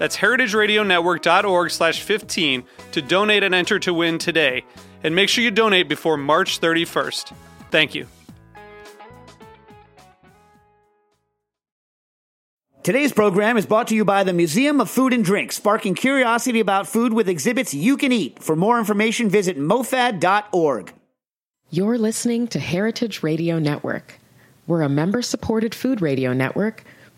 That's heritageradionetwork.org slash 15 to donate and enter to win today. And make sure you donate before March 31st. Thank you. Today's program is brought to you by the Museum of Food and Drink, sparking curiosity about food with exhibits you can eat. For more information, visit mofad.org. You're listening to Heritage Radio Network. We're a member supported food radio network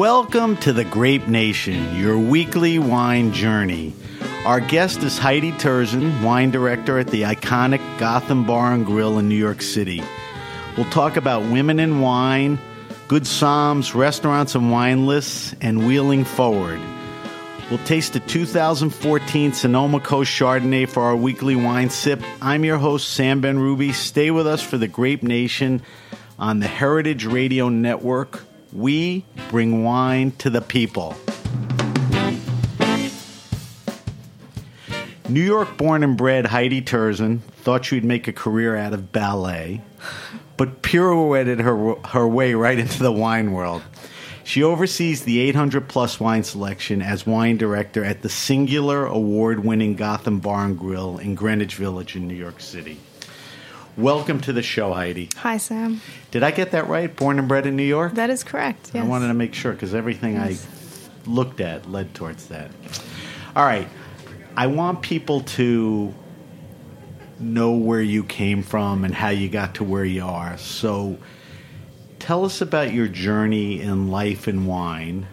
Welcome to the Grape Nation, your weekly wine journey. Our guest is Heidi Turzyn, wine director at the iconic Gotham Bar and Grill in New York City. We'll talk about women in wine, good soms, restaurants and wine lists, and wheeling forward. We'll taste the 2014 Sonoma Coast Chardonnay for our weekly wine sip. I'm your host, Sam Benrubi. Stay with us for the Grape Nation on the Heritage Radio Network. We bring wine to the people. New York born and bred Heidi Turzyn thought she'd make a career out of ballet, but pirouetted her, her way right into the wine world. She oversees the 800 plus wine selection as wine director at the singular award winning Gotham Bar and Grill in Greenwich Village in New York City. Welcome to the show, Heidi. Hi, Sam. Did I get that right? Born and bred in New York? That is correct. Yes. I wanted to make sure because everything Yes. I looked at led towards that. All right. I want people to know where you came from and how you got to where you are. So tell us about your journey in life and wine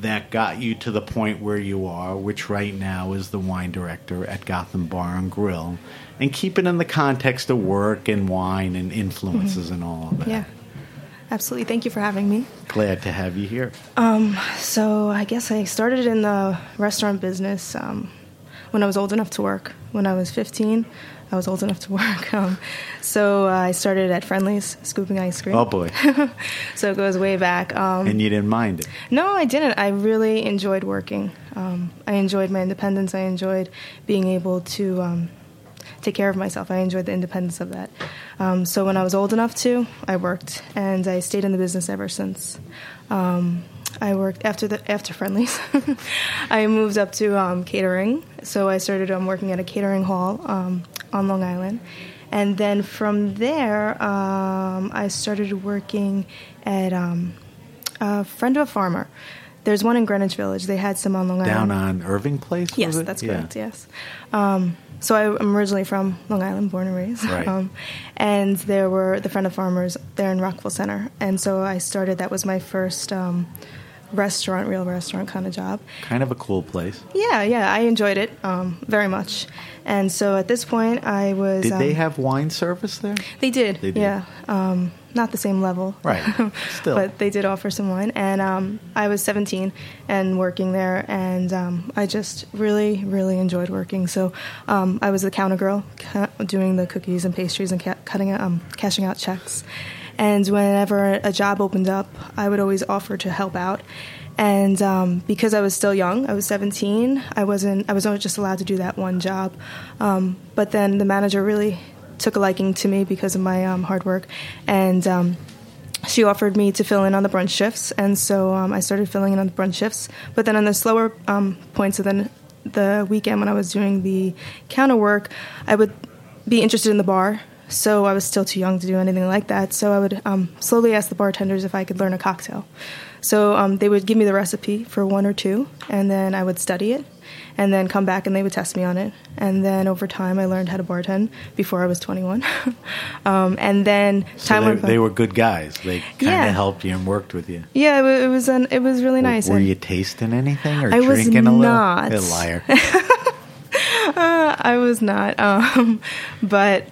that got you to the point where you are, which right now is the wine director at Gotham Bar and Grill, and keep it in the context of work and wine and influences and all of that. Mm-hmm. Yeah. Absolutely. Thank you for having me. Glad to have you here. So, I guess I started in the restaurant business um, when I was old enough to work. When I was 15, I was old enough to work. Um, so, I started at Friendly's scooping ice cream. Oh boy. So, it goes way back. Um, and you didn't mind it. No, I didn't. I really enjoyed working. Um, I enjoyed my independence. I enjoyed being able to um, take care of myself. I enjoyed the independence of that. Um, so when I was old enough to, I worked, and I stayed in the business ever since. Um, I worked after the after Friendlies. I moved up to um, catering, so I started um, working at a catering hall um, on Long Island, and then from there, um, I started working at um, a friend of a farmer. There's one in Greenwich Village. They had some on Long Down Island. Down on Irving Place? Yes, that's Yeah. correct. Yes. Um, so I, I'm originally from Long Island, born and raised. Right. Um, and there were the Friend of Farmers there in Rockville Center, and so I started. That was my first um, restaurant, real restaurant kind of job. Kind of a cool place. Yeah, yeah, I enjoyed it um, very much. And so at this point, I was. Did um, they have wine service there? They did. They did. Yeah. Not the same level, Right. Still. but they did offer some wine. And um, I was 17 and working there, and um, I just really, really enjoyed working. So um, I was the counter girl, ca- doing the cookies and pastries and ca- cutting, um, cashing out checks. And whenever a job opened up, I would always offer to help out. And um, because I was still young, I was 17. I wasn't. I was only just allowed to do that one job. Um, but then the manager really took a liking to me because of my um, hard work, and um, she offered me to fill in on the brunch shifts. And so um, I started filling in on the brunch shifts. But then on the slower um, points of the, the weekend when I was doing the counter work, I would be interested in the bar. So I was still too young to do anything like that. So I would um, slowly ask the bartenders if I could learn a cocktail. So um, they would give me the recipe for one or two, and then I would study it, and then come back and they would test me on it. And then over time, I learned how to bartend before I was 21. um, and then So time they, went they were good guys. They kind of Yeah. helped you and worked with you. yeah, it, it was an, it was really nice. Were and- you tasting anything or I was drinking a little? not. A liar. I was not. Um, but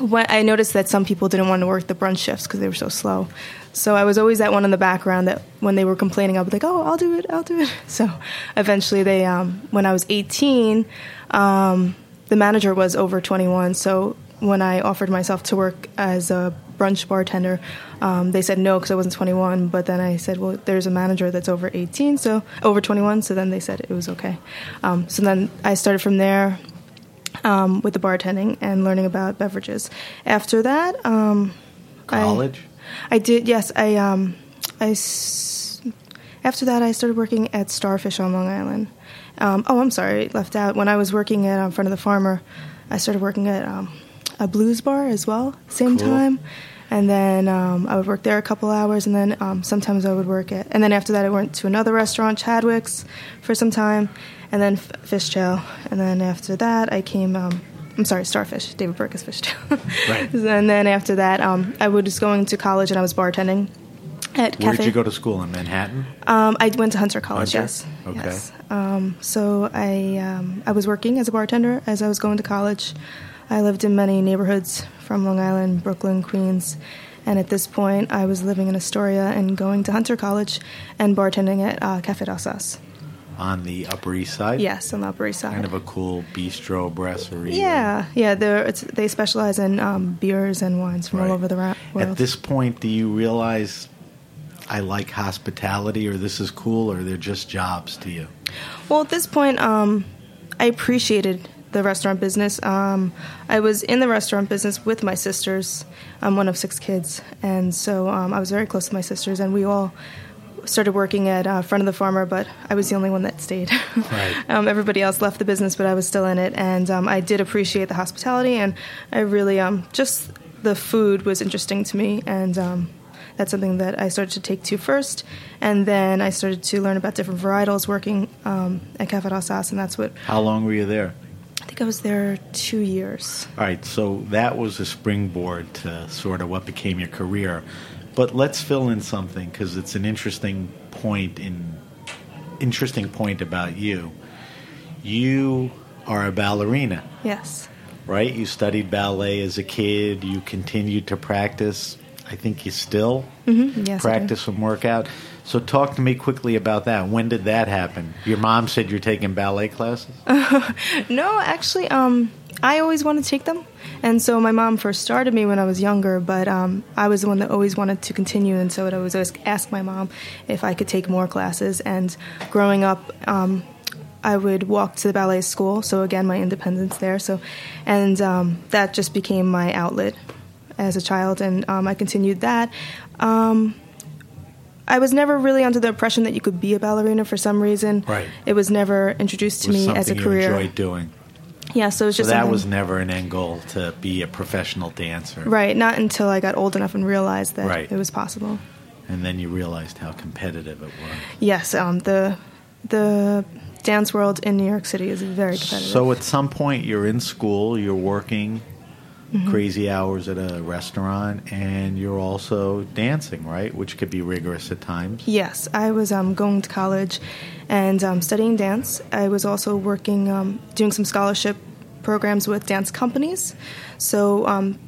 when I noticed that some people didn't want to work the brunch shifts because they were so slow. So I was always that one in the background that when they were complaining, I would be like, "Oh, I'll do it, I'll do it." So eventually, they um, when I was 18, um, the manager was over 21. So when I offered myself to work as a brunch bartender, um, they said no because I wasn't 21. But then I said, "Well, there's a manager that's over 18, so over 21." So then they said it was okay. Um, so then I started from there um, with the bartending and learning about beverages. After that, um, I- College? I, did. Yes, I. Um, I. s- After that, I started working at Starfish on Long Island. Um, oh, I'm sorry, left out. When I was working at um, front of the farmer, I started working at um, a blues bar as well, same Cool. time. And then um, I would work there a couple hours, and then um, sometimes I would work at. And then after that, I went to another restaurant, Chadwick's, for some time, and then F- Fishtail. And then after that, I came. Um, I'm sorry, Starfish. David Burke is Fishtail. Right. and then after that, um, I was going to college, and I was bartending at Where Cafe. did you go to school? In Manhattan? Um, I went to Hunter College. Hunter? Yes. Okay. Yes. Um, so I um, I was working as a bartender as I was going to college. I lived in many neighborhoods from Long Island, Brooklyn, Queens, and at this point, I was living in Astoria and going to Hunter College and bartending at uh, Cafe d'Alsace. On the Upper East Side? Yes, on the Upper East Side. Kind of a cool bistro brasserie. yeah, yeah. They're, it's, they specialize in um, beers and wines from Right. all over the world. At this point, do you realize I like hospitality or this is cool or they're just jobs to you? Well, at this point, um, I appreciated the restaurant business. Um, I was in the restaurant business with my sisters. I'm one of six kids, and so um, I was very close to my sisters, and we all started working at uh, front of the farmer. But I was the only one that stayed. Right. um, everybody else left the business, but I was still in it, and um, I did appreciate the hospitality, and I really um, just the food was interesting to me, and. Um, that's something that I started to take to first, and then I started to learn about different varietals working um, at Cafe d'Alsace, and that's what How long were you there? I think I was there two years. All right, so that was a springboard to sort of what became your career. But let's fill in something because it's an interesting point in interesting point about you. You are a ballerina, Yes. right? You studied ballet as a kid. You continued to practice. I think you still Mm-hmm. Yes. Practice and work out. So talk to me quickly about that. When did that happen? Your mom said you're taking ballet classes. No, actually, um, I always wanted to take them, and so my mom first started me when I was younger. But um, I was the one that always wanted to continue, and so I would always ask my mom if I could take more classes. And growing up. Um, I would walk to the ballet school, so again, my independence there. So, and um, that just became my outlet as a child, and um, I continued that. Um, I was never really under the impression that you could be a ballerina for some reason. Right. It was never introduced to was me as a career. you enjoyed doing. Yeah, so it was So just that something- was never an end goal to be a professional dancer. right. Not until I got old enough and realized that Right. it was possible. And then you realized how competitive it was. Yes, um, the the dance world in New York City is very competitive. So at some point you're in school, you're working Mm-hmm. crazy hours at a restaurant, and you're also dancing, right? Which could be rigorous at times. Yes, I was um, going to college and um, studying dance. I was also working, um, doing some scholarship programs with dance companies. So um,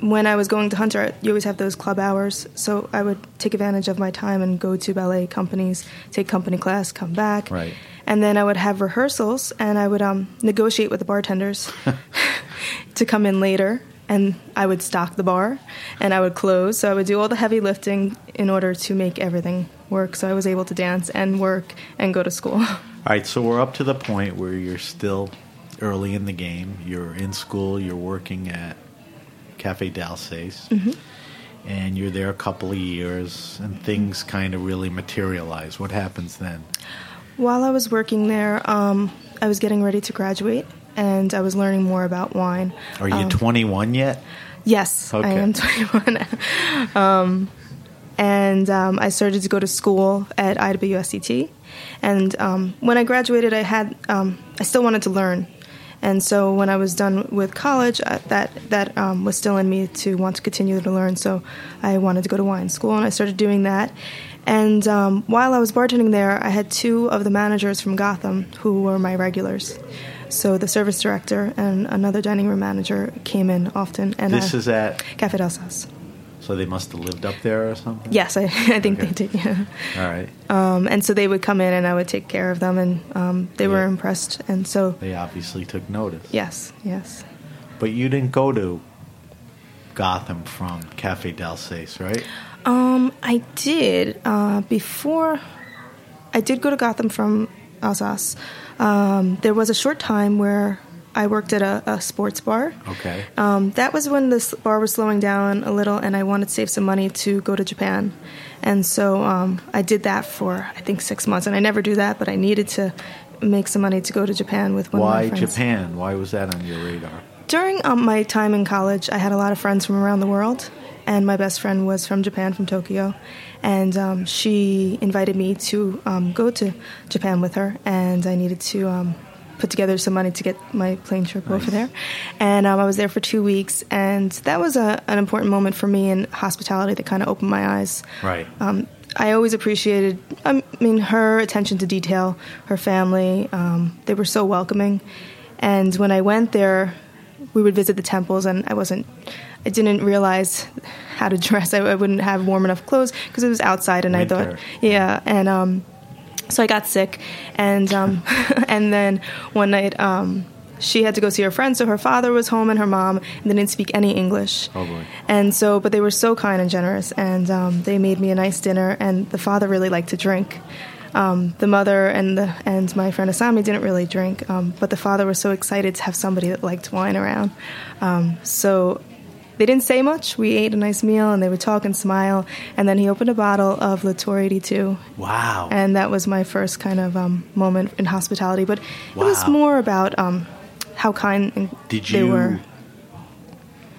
when I was going to Hunter, you always have those club hours. So I would take advantage of my time and go to ballet companies, take company class, come back. Right. And then I would have rehearsals and I would um, negotiate with the bartenders to come in later. And I would stock the bar and I would close. So I would do all the heavy lifting in order to make everything work. So I was able to dance and work and go to school. All right, so we're up to the point where you're still early in the game. You're in school, you're working at Cafe d'Alsace, and you're there a couple of years, and things kind of really materialize. What happens then? While I was working there, um, I was getting ready to graduate and I was learning more about wine. Are you 21 yet? Yes, I am 21. um, and um, I started to go to school at IWSCT. And um, when I graduated, I had um, I still wanted to learn. And so when I was done with college, uh, that that um, was still in me to want to continue to learn. So I wanted to go to wine school, and I started doing that. And um, while I was bartending there, I had two of the managers from Gotham who were my regulars. So the service director and another dining room manager came in often. And This is at, Café d'Alsace. so they must have lived up there or something? Yes, I, I think Okay. they did. Yeah. All right. Um, and so they would come in, and I would take care of them, and um, they were impressed. And so, They obviously took notice. yes, yes. But you didn't go to Gotham from Cafe d'Alsace, right? Um, I did uh, before. I did go to Gotham from Alsace. Um, there was a short time where I worked at a, a sports bar. Okay. Um, that was when this bar was slowing down a little, and I wanted to save some money to go to Japan. And so um, I did that for I think six months, and I never do that, but I needed to make some money to go to Japan with one Why of my friends. Why Japan? Why was that on your radar? During um, my time in college, I had a lot of friends from around the world, and my best friend was from Japan, from Tokyo, and um, she invited me to um, go to Japan with her, and I needed to um, put together some money to get my plane trip over there, and um, I was there for two weeks, and that was a, an important moment for me in hospitality that kind of opened my eyes. Right. Um, I always appreciated, I mean, her attention to detail, her family. Um, they were so welcoming. And when I went there, we would visit the temples, and I wasn't, I didn't realize how to dress. I, I wouldn't have warm enough clothes because it was outside, and I thought, yeah. And um, so I got sick, and um, and then one night, um, she had to go see her friend, so her father was home and her mom, and they didn't speak any English. Oh, boy. And so, but they were so kind and generous, and um, they made me a nice dinner. And the father really liked to drink. Um, the mother and the and my friend Asami didn't really drink, um, but the father was so excited to have somebody that liked wine around. Um, so they didn't say much. We ate a nice meal, and they would talk and smile. And then he opened a bottle of Latour 82, Wow. and that was my first kind of um, moment in hospitality. But it was more about um, how kind Did they you were.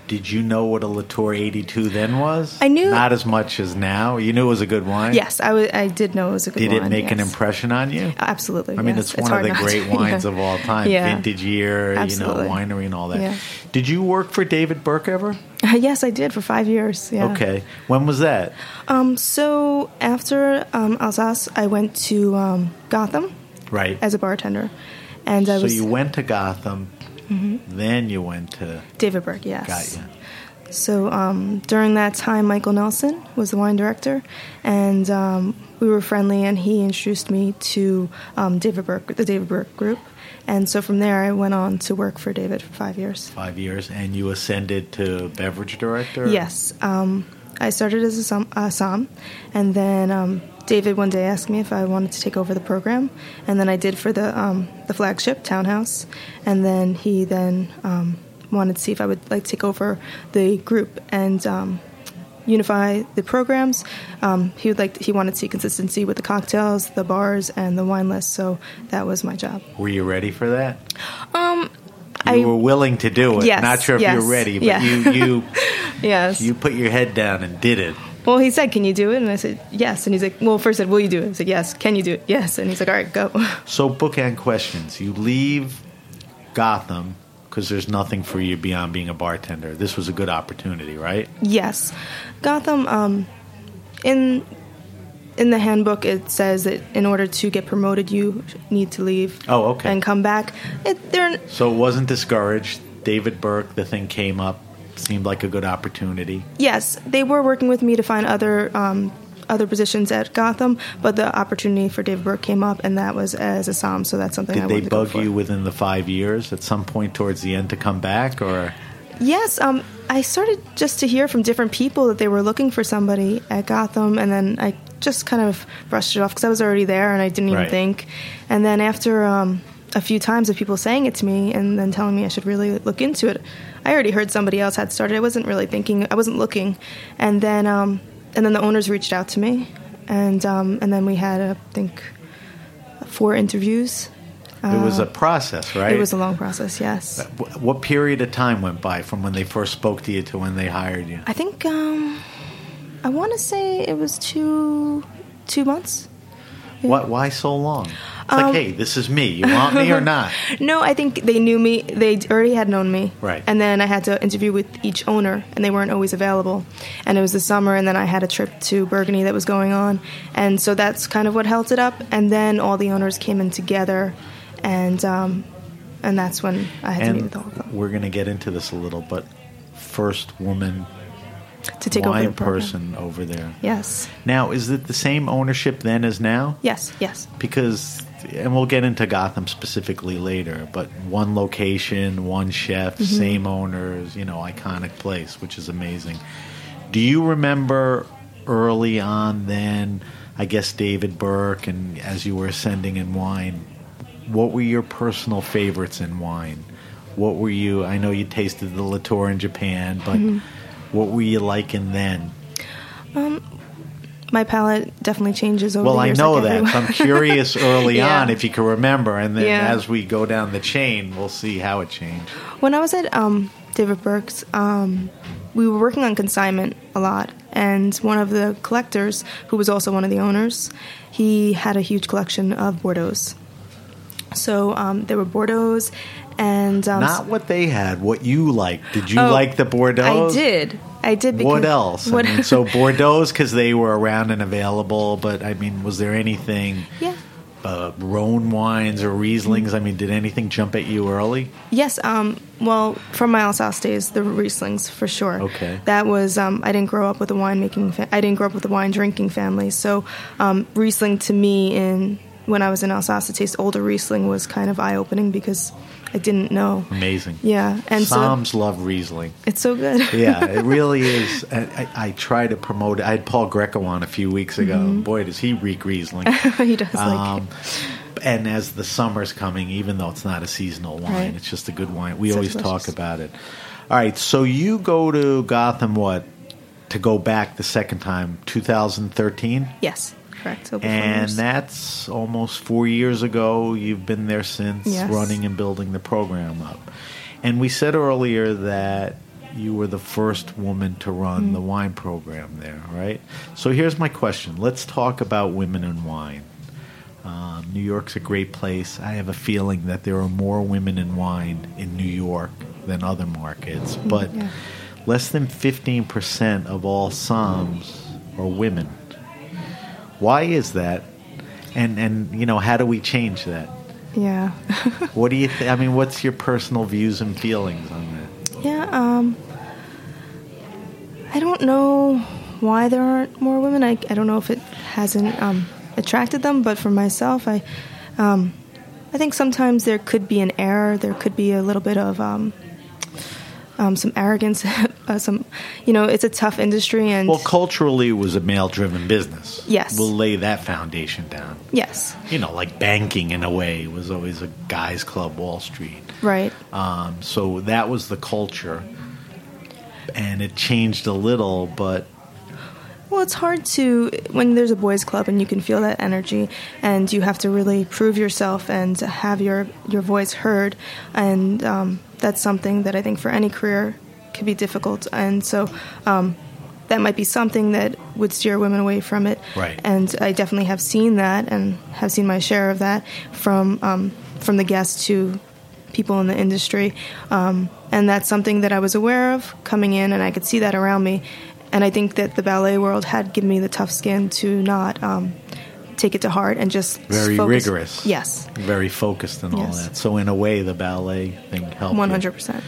did you know what a Latour 82 then was? I knew- not as much as now. You knew it was a good wine. Yes, I did know it was a good Did wine. it make an impression on you? Absolutely. I mean, yes. it's one of the not to. great wines Yeah. of all time. Yeah. Vintage year, Absolutely. you know, winery and all that. Yeah. Did you work for David Burke ever? yes, I did for five years. Yeah. Okay. When was that? Um. So after um, Alsace, I went to um, Gotham Right. as a bartender, and I so was Mm-hmm. you went to Gotham, then you went to. David Burke. Yes. Got you. So um, during that time, Michael Nelson was the wine director, and um, we were friendly, and he introduced me to um, David Burke, the David Burke Group, and so from there, I went on to work for David for five years. Five years, and you ascended to beverage director. Yes. Um, I started as a som, uh, som and then um, David one day asked me if I wanted to take over the program, and then I did for the um, the flagship Townhouse, and then he then um, wanted to see if I would like take over the group and. Unify the programs um, he would like he wanted to see consistency with the cocktails the bars and the wine list so that was my job Were you ready for that? um You I were willing to do it. Yes, Not sure if yes, you're ready, but yeah. you you yes you put your head down and did it. Well, he said, "Can you do it?" And I said, "Yes." And he's like, "Well, first I said, will you do it?" I said, "Yes." Can you do it? Yes. And he's like, "All right, go." So bookend questions. You leave Gotham because there's nothing for you beyond being a bartender. This was a good opportunity, right? yes, Gotham. Um, in in the handbook, it says that in order to get promoted, you need to leave. Oh, okay. And come back. It, they're So it wasn't discouraged. David Burke, the thing came up. seemed like a good opportunity. Yes, they were working with me to find other um, other positions at Gotham, but the opportunity for David Burke came up, and that was as a SOM. So that's something I Did they to go bug you within the five years at some point towards the end to come back, or Yes, um, I started just to hear from different people that they were looking for somebody at Gotham, and then I just kind of brushed it off because I was already there and I didn't even Right. think. And then after um, a few times of people saying it to me and then telling me I should really look into it, I already heard somebody else had started. I wasn't really thinking. I wasn't looking, and then um, and then the owners reached out to me, and um, and then we had I think four interviews. it was a process, right? Uh, It was a long process. Yes. What period of time went by from when they first spoke to you to when they hired you? I think um, I want to say it was two two months. What? Why so long? It's Um, like, hey, this is me. You want me or not? No, I think they knew me. They already had known me. Right. And then I had to interview with each owner, and they weren't always available. And it was the summer, and then I had a trip to Burgundy that was going on, and so that's kind of what held it up. And then all the owners came in together, and um, and that's when I had to meet with all of them we're going to get into this a little, but first woman to take over the program. person over there. Yes. Now, is it the same ownership then as now? Yes. Yes. Because, and we'll get into Gotham specifically later, but one location, one chef, Mm-hmm. same owners, you know, iconic place, which is amazing. Do you remember early on then, I guess David Burke, and as you were ascending in wine, what were your personal favorites in wine? What were you, I know you tasted the Latour in Japan, but Mm-hmm. What were you liking then? My palate definitely changes over Well, the I know like that. I'm curious early Yeah. on if you can remember, and then Yeah. as we go down the chain, we'll see how it changed. When I was at um, David Burke's, um, we were working on consignment a lot, and one of the collectors, who was also one of the owners, he had a huge collection of Bordeaux's. So um, there were Bordeaux's, and um, Not what they had, what you liked. Did you Oh, like the Bordeaux? I did. I did. Because, What else? What, I mean, so Bordeaux's because they were around and available, but I mean, was there anything? yeah. Uh, Rhone wines or Rieslings? I mean, did anything jump at you early? Yes. Um, well, from my Alsace days, the Rieslings for sure. Okay. That was. Um, I didn't grow up with a winemaking. Fa- I didn't grow up with a wine drinking family. So um, Riesling to me, in when I was in Alsace, to taste older Riesling was kind of eye opening because I didn't know. Amazing. Yeah, and Soms love Riesling. it's so good. yeah, it really is. I, I, I try to promote it. I had Paul Grieco on a few weeks ago. Mm-hmm. Boy, does he reek Riesling. he does like. Um, and as the summer's coming, even though it's not a seasonal wine, Right. it's just a good wine. We So always delicious. talk about it. All right, so you go to Gotham, what, to go back the second time, 2013? yes, correct. So And years. that's almost four years ago. You've been there since, Yes. running and building the program up. And we said earlier that you were the first woman to run Mm-hmm. the wine program there, right? So here's my question. Let's talk about women in wine. Um, New York's a great place. I have a feeling that there are more women in wine in New York than other markets, but Mm-hmm. yeah. less than 15% of all Soms are women. Why is that? And and you know, how do we change that? yeah. What do you th- I mean, what's your personal views and feelings on that? Yeah, um, I don't know why there aren't more women. I, I don't know if it hasn't um, attracted them, but for myself, I, um, I think sometimes there could be an error. There could be a little bit of um, um, some arrogance. uh, some, you know, it's a tough industry, and Well, culturally, it was a male-driven business. Yes. we'll lay that foundation down. yes, You know, like banking in a way was always a guys' club, Wall Street. right, Um, so that was the culture, and it changed a little, but Well, it's hard to when there's a boys' club and you can feel that energy, and you have to really prove yourself and have your your voice heard, and um, that's something that I think for any career can be difficult, and so. Um, that might be something that would steer women away from it, Right. and I definitely have seen that and have seen my share of that from um, from the guests to people in the industry, um, and that's something that I was aware of coming in, and I could see that around me, and I think that the ballet world had given me the tough skin to not um, take it to heart and just very focus- rigorous. Yes, very focused and all Yes. that. So in a way, the ballet thing helped. one hundred percent.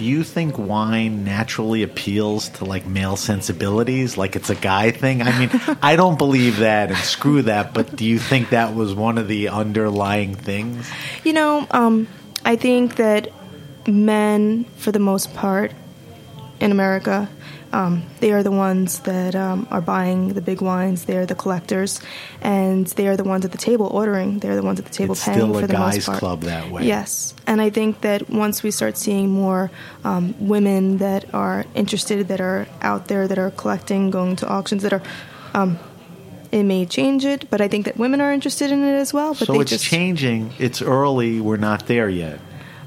Do you think wine naturally appeals to like male sensibilities? Like it's a guy thing? I mean i don't believe that and screw that but do you think that was one of the underlying things? You know, um, I think that men, for the most part, in America, um, they are the ones that um, are buying the big wines. They are the collectors, and they are the ones at the table ordering. They're the ones at the table It's paying still a for the guys' most part. club that way. Yes, and I think that once we start seeing more um, women that are interested, that are out there, that are collecting, going to auctions, that are. Um, it may change it, but I think that women are interested in it as well. But so they it's just, changing it's early we're not there yet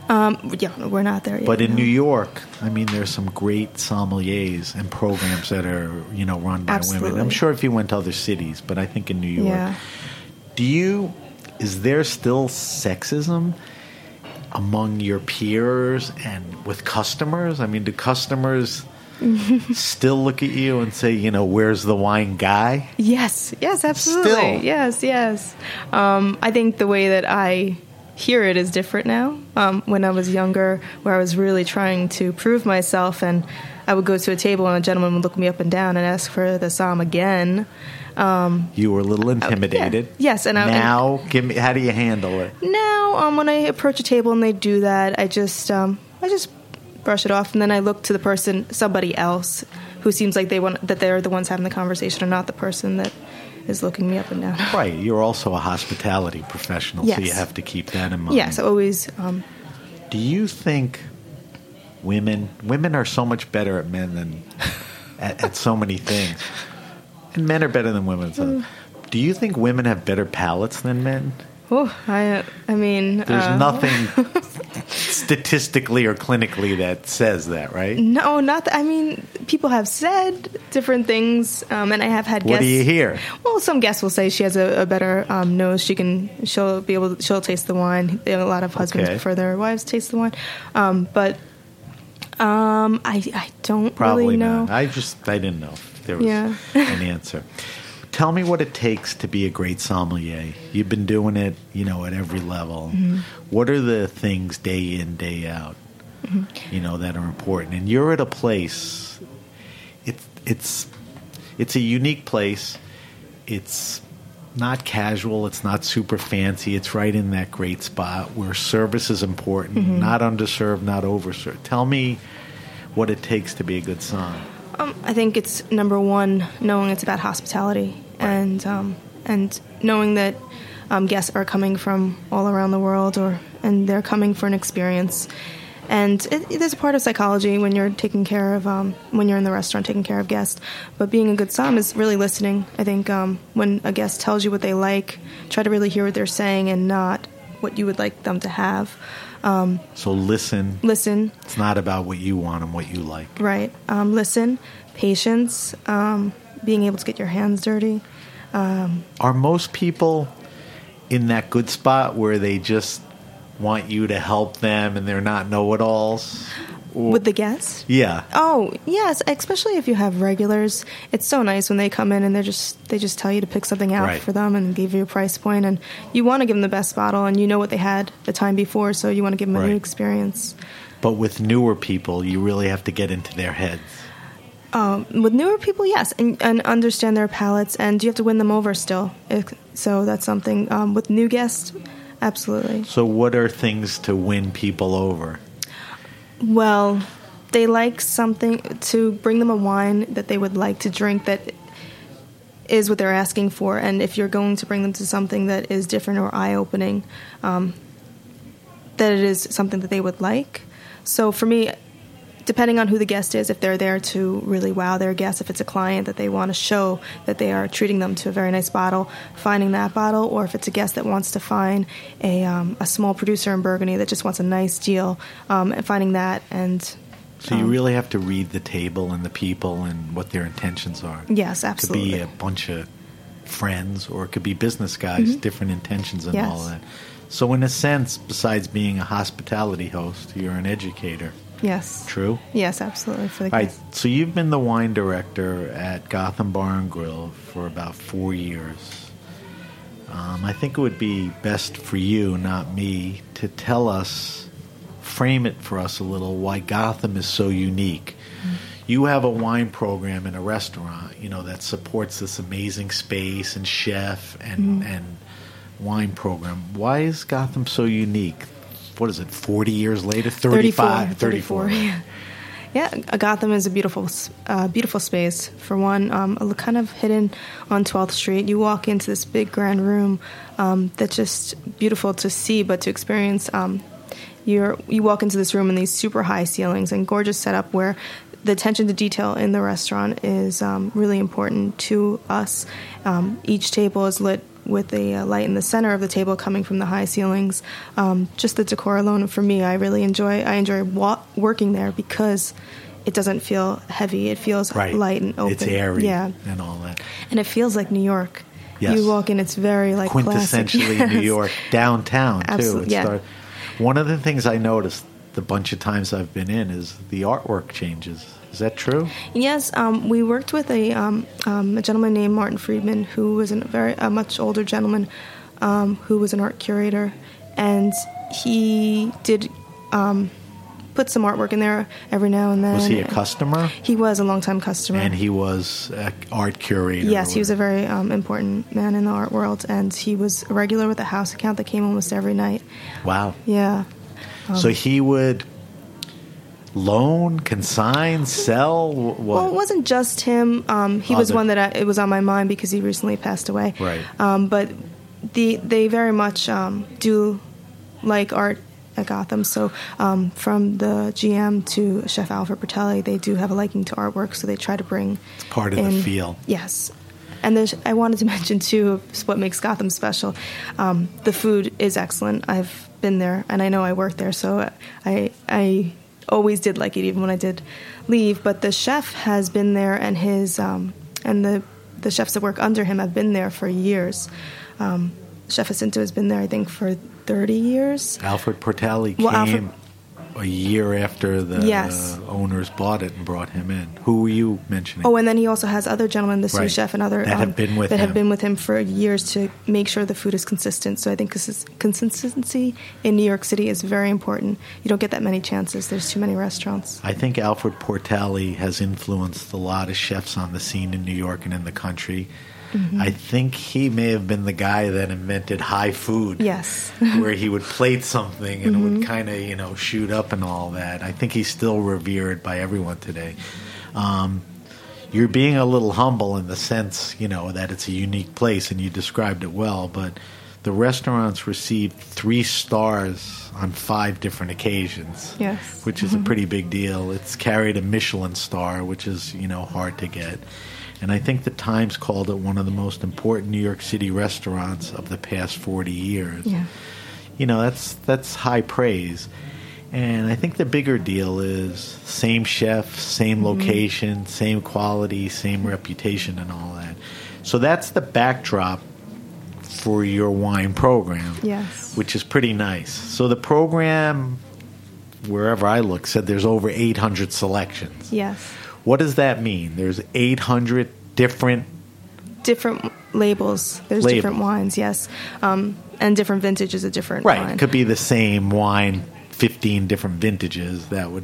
Um, yeah, we're not there yet. But in no. New York, I mean, there's some great sommeliers and programs that are, you know, run by women. I'm sure if you went to other cities, but I think in New York, Yeah. do you? Is there still sexism among your peers and with customers? I mean, do customers still look at you and say, you know, where's the wine guy? Yes, yes, absolutely. Still. Yes, yes. Um, I think the way that I hear it is different now. Um, when I was younger, where I was really trying to prove myself, and I would go to a table and a gentleman would look me up and down and ask for the som again. You were a little intimidated. Oh, Yes, and I- now, give me. How do you handle it? Now, um, when I approach a table and they do that, I just, um, I just brush it off, and then I look to the person, somebody else, who seems like they want that they're the ones having the conversation, and not the person that is looking me up and down. Right, you're also a hospitality professional, so you have to keep that in mind. yes, always. Um, Do you think women women are so much better at men than at, at so many things, and men are better than women? Mm. So, do you think women have better palates than men? oh, I, I mean, There's uh, nothing statistically or clinically that says that, right? No, not that. I mean, people have said different things, um, and I have had What guests. do you hear? Well, some guests will say she has a, a better um, nose. She can. She'll be able. She'll taste the wine. A lot of husbands Okay. prefer their wives taste the wine, um, but um, I I don't Probably really know. not. I just I didn't know there was Yeah. an answer. Tell me what it takes to be a great sommelier. You've been doing it, you know, at every level. Mm-hmm. What are the things day in day out, Mm-hmm. you know, that are important? And you're at a place. It's it's it's a unique place. It's not casual. It's not super fancy. It's right in that great spot where service is important. Mm-hmm. Not underserved, not overserved. Tell me what it takes to be a good som. Um, I think it's number one knowing it's about hospitality and um, and knowing that um, guests are coming from all around the world or and they're coming for an experience. And it, it is a part of psychology when you're taking care of um, when you're in the restaurant taking care of guests. But being a good som is really listening. I think um, when a guest tells you what they like, try to really hear what they're saying and not what you would like them to have. Um, So listen. listen, It's not about what you want and what you like. Right. Um, listen, patience, um, being able to get your hands dirty. Are most people in that good spot where they just want you to help them and they're not know-it-alls? With the guests? Yeah. Oh yes, especially if you have regulars. It's so nice when they come in and they're just they just tell you to pick something out Right. for them and give you a price point, and you want to give them the best bottle, and you know what they had the time before, so you want to give them a Right. new experience. But with newer people, you really have to get into their heads. Um, with newer people, yes, and, and understand their palates, and you have to win them over still. If- So that's something. Um, with new guests, absolutely. So what are things to win people over? Well, they like something to bring them a wine that they would like to drink that is what they're asking for. And if you're going to bring them to something that is different or eye opening, um, that it is something that they would like. So for me, depending on who the guest is, if they're there to really wow their guests, if it's a client that they want to show that they are treating them to a very nice bottle, finding that bottle, or if it's a guest that wants to find a, um, a small producer in Burgundy that just wants a nice deal, um, and finding that and So you really have to read the table and the people and what their intentions are. yes, absolutely. could be a bunch of friends or it could be business guys, different intentions and Mm-hmm. Yes. all of that. So in a sense, besides being a hospitality host, you're an educator. Yes, True? yes, absolutely for the All right. So you've been the wine director at Gotham Bar and Grill for about four years. Um, I think it would be best for you, not me, to tell us frame it for us a little why Gotham is so unique. You have a wine program in a restaurant, you know, that supports this amazing space and chef and and wine program. Why is Gotham so unique? What is it? 40 years later, 35, 34. Yeah. Yeah, uh, Gotham is a beautiful, uh, beautiful space. For one, um, a- kind of hidden on 12th Street. You walk into this big grand room um, that's just beautiful to see, but to experience. Um, you're you walk into this room and these super high ceilings and gorgeous setup where the attention to detail in the restaurant is um, really important to us. Um, each table is lit with a uh, light in the center of the table coming from the high ceilings. Um, just the decor alone for me, I really enjoy. I enjoy wa- working there because it doesn't feel heavy. It feels Right. light and open. It's airy yeah, and all that. and it feels like New York. Yes. You walk in, it's very like quintessentially New York downtown too. Yeah. one of the things I noticed the bunch of times I've been in is the artwork changes. Is that true? Yes, um, we worked with a, um, um, a gentleman named Martin Friedman, who was a very a much older gentleman, um, who was an art curator, and he did um, put some artwork in there every now and then. Was he a customer? He was a longtime customer. And he was an art curator. Yes, he was a very um, important man in the art world, and he was a regular with a house account that came almost every night. Wow. Yeah. so he would loan, consign, sell. What? Well, it wasn't just him. Um, he was one that I, it was on my mind because he recently passed away. Right. Um, but the they very much um, do like art at Gotham. So um, from the GM to Chef Alfred Portale, they do have a liking to artwork. So they try to bring It's part of the feel. Yes. And there's, I wanted to mention too what makes Gotham special. Um, the food is excellent. I've been there, and I know I work there, so I I always did like it, even when I did leave. But the chef has been there, and his um, and the the chefs that work under him have been there for years. Um, Chef Jacinto has been there, I think, for thirty years. Alfred Portale Well, came Alfred- a year after the Yes. owners bought it and brought him in. Who were you mentioning? Oh, and then he also has other gentlemen, the sous Right. chef and other um, That have been with that him. have been with him for years to make sure the food is consistent. So I think consistency in New York City is very important. You don't get that many chances. There's too many restaurants. I think Alfred Portale has influenced a lot of chefs on the scene in New York and in the country. Mm-hmm. I think he may have been the guy that invented high food. Yes. Mm-hmm. where he would plate something and it would kind of, you know, shoot up and all that. I think he's still revered by everyone today. Um, you're being a little humble in the sense, you know, that it's a unique place and you described it well, but the restaurant's received three stars on five different occasions. Yes. Which is a pretty big deal. It's carried a Michelin star, which is, you know, hard to get. And I think the Times called it one of the most important New York City restaurants of the past 40 years. Yeah. You know, that's that's high praise. And I think the bigger deal is same chef, same mm-hmm. location, same quality, same reputation and all that. So that's the backdrop for your wine program Yes. which is pretty nice. So the program, wherever I look, said there's over 800 selections. Yes. What does that mean? There's 800 different. Different labels. There's Labels. different wines. Yes. Um, and different vintages of different Right. wine. It could be the same wine, 15 different vintages. That would.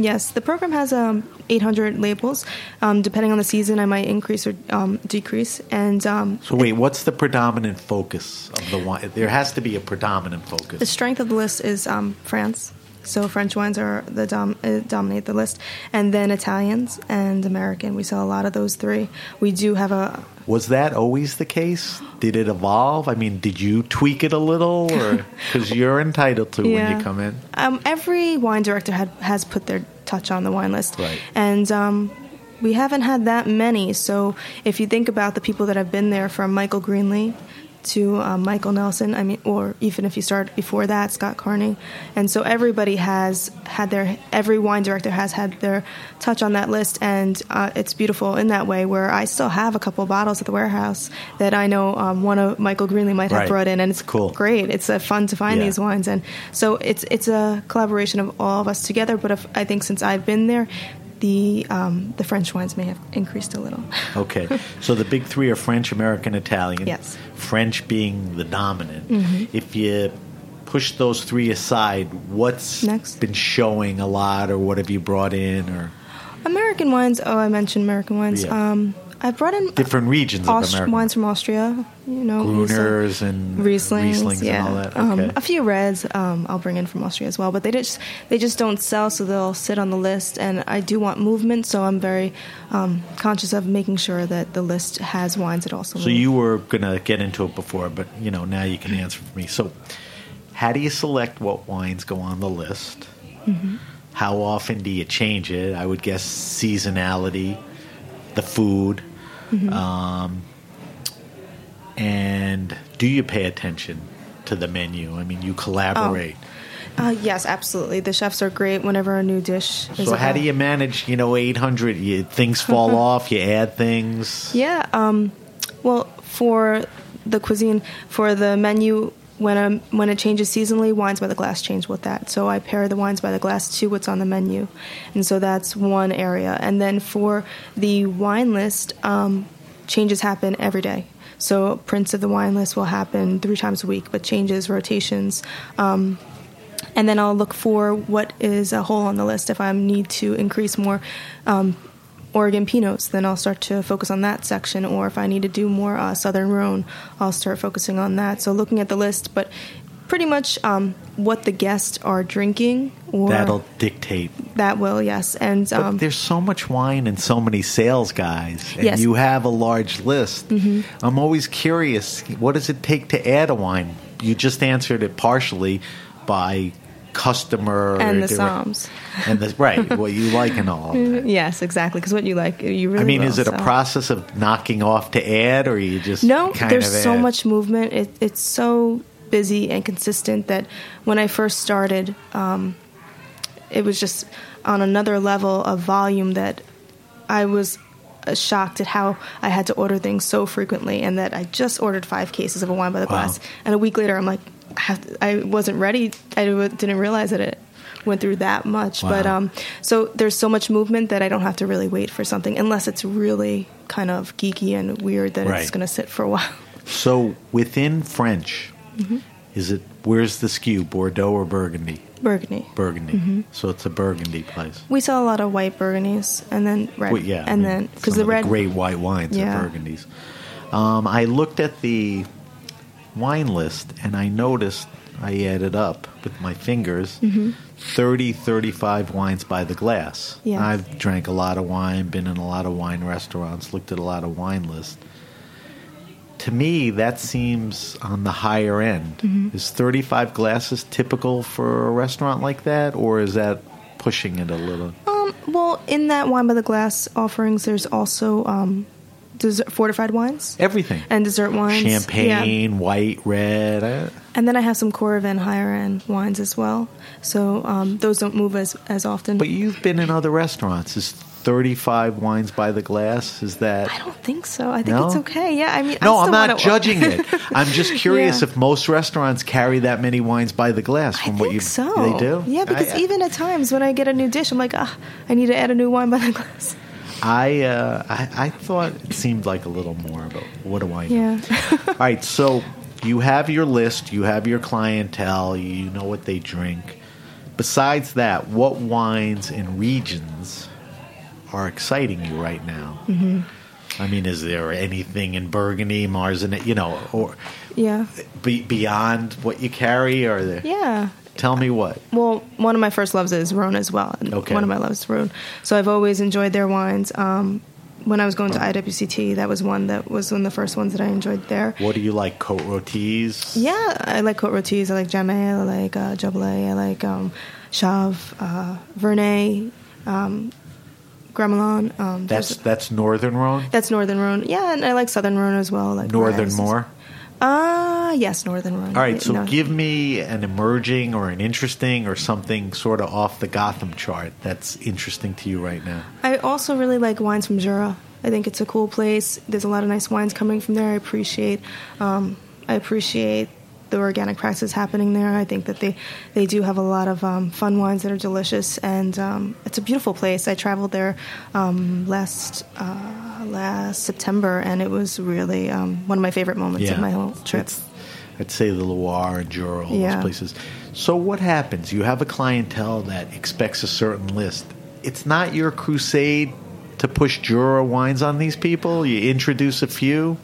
Yes, the program has um, 800 labels. Um, depending on the season, I might increase or um, decrease. And um, So wait, what's the predominant focus of the wine? There has to be a predominant focus. the strength of the list is um, France. So French wines are the dom- uh, dominate the list, and then Italians and American. We sell a lot of those three. We do have a Was that always the case? Did it evolve? I mean, did you tweak it a little, or because you're entitled to when you come in? Um, every wine director had, has put their touch on the wine list. Right. And um, we haven't had that many. So if you think about the people that have been there from Michael Greenlee to um, Michael Nelson, I mean, or even if you start before that, Scott Carney. And so everybody has had their, every wine director has had their touch on that list. And uh, it's beautiful in that way where I still have a couple of bottles at the warehouse that I know um, one of Michael Greenlee might have Right. brought in. And it's Cool. great. It's uh, fun to find Yeah. these wines. And so it's it's a collaboration of all of us together. But if, I think since I've been there, the um, the French wines may have increased a little. Okay, so the big three are French, American, Italian. Yes. French being the dominant. Mm-hmm. If you push those three aside, what's Next. been showing a lot, or what have you brought in, or American wines. Oh, I mentioned American wines. Yeah. Um, I brought in different regions of America? wines from Austria. You know, Gruners and Rieslings, Rieslings yeah. and all that. Um, a few reds um, I'll bring in from Austria as well, but they just they just don't sell, so they'll sit on the list. And I do want movement, so I'm very um, conscious of making sure that the list has wines that also. So move. you were going to get into it before, but you know now you can answer for me. So, how do you select what wines go on the list? Mm-hmm. How often do you change it? I would guess seasonality, the food, Mm-hmm. um, and do you pay attention to the menu? I mean, you collaborate. Uh, yes, absolutely. The chefs are great whenever a new dish is. so how do you manage? You know, eight hundred. You, things fall off. You add things. Yeah. Um, well, for the cuisine, for the menu, when um when it changes seasonally, wines by the glass change with that. So I pair the wines by the glass to what's on the menu, and so that's one area. And then for the wine list, um, changes happen every day. So prints of the wine list will happen three times a week, but changes, rotations. Um, and then I'll look for what is a hole on the list. If I need to increase more um, Oregon Pinots, then I'll start to focus on that section. Or if I need to do more uh, Southern Rhone, I'll start focusing on that. So looking at the list, but pretty much um, what the guests are drinking, or That'll dictate that will yes. And But um, there's so much wine and so many sales guys, and Yes. you have a large list. Mm-hmm. I'm always curious, what does it take to add a wine? You just answered it partially by customer and the soms. and the, right what you like and all. Yes, exactly. Because what you like, you really. I mean, will, is it a process of knocking off to add, or you just No, there's so add? much movement. It, it's so busy and consistent that when I first started, um, it was just on another level of volume that I was uh, shocked at how I had to order things so frequently, and that I just ordered five cases of a wine by the Wow. glass, and a week later, I'm like, have I wasn't ready. I didn't realize that it went through that much. But um, so there's so much movement that I don't have to really wait for something unless it's really kind of geeky and weird that Right. it's going to sit for a while. So within French, Mm-hmm. is it where's the skew, Bordeaux or Burgundy? Burgundy. Burgundy. Mm-hmm. So it's a Burgundy place. We sell a lot of white Burgundies and then red. Well, yeah, I and mean, then because the red. great white wines Yeah. are Burgundies. Um, I looked at the wine list and I noticed I added up with my fingers Mm-hmm. thirty, thirty-five 30, 35 wines by the glass. Yeah. I've drank a lot of wine, been in a lot of wine restaurants, looked at a lot of wine lists. To me, that seems on the higher end. Mm-hmm. Is 35 glasses typical for a restaurant like that, or is that pushing it a little? Um, well, in that wine by the glass offerings, there's also um, dessert, fortified wines Everything. and dessert wines. Yeah. Champagne, white, red. uh, And then I have some Coravin higher end wines as well. So um, those don't move as as often. But you've been in other restaurants. Is 35 wines by the glass? Is that. I don't think so. I think No? it's okay. Yeah, I mean, I No, still I'm not judging it. I'm just curious Yeah. if most restaurants carry that many wines by the glass. I From think what you so. they do. Yeah, because I, even at times when I get a new dish, I'm like, ah, I need to add a new wine by the glass. I, uh, I I thought it seemed like a little more, but what do I know? Yeah. All right, so you have your list, you have your clientele, you know what they drink. Besides that, what wines and regions are exciting you right now? Mm-hmm. I mean, is there anything in Burgundy, Marzinet, you know, or yeah. be, beyond what you carry? Or there? Yeah. Tell me what. Well, one of my first loves is Rhone as well. and Okay. One of my loves is Rhone. So I've always enjoyed their wines. Um, when I was going to IWCT, that was one that was one of the first ones that I enjoyed there. What do you like? Cote Rotis? Yeah, I like Cote Rotis. I like Jamet. I like uh. I like um, Chave, uh, Vernay, um. Um, That's that's Northern Rhone. that's Northern Rhone. Yeah, and I like Southern Rhone as well. Like Northern more. Ah, yes, Northern Rhone. All right, so No. give me an emerging or an interesting or something sort of off the Gotham chart that's interesting to you right now. I also really like wines from Jura. I think it's a cool place. There's a lot of nice wines coming from there. I appreciate. Um, I appreciate the organic practices happening there. I think that they they do have a lot of um, fun wines that are delicious, and um, it's a beautiful place. I traveled there um, last uh, last September, and it was really um, one of my favorite moments of my whole trip. It's- I'd say the Loire and Jura, all Yeah. those places. So what happens? You have a clientele that expects a certain list. It's not your crusade to push Jura wines on these people. You introduce a few.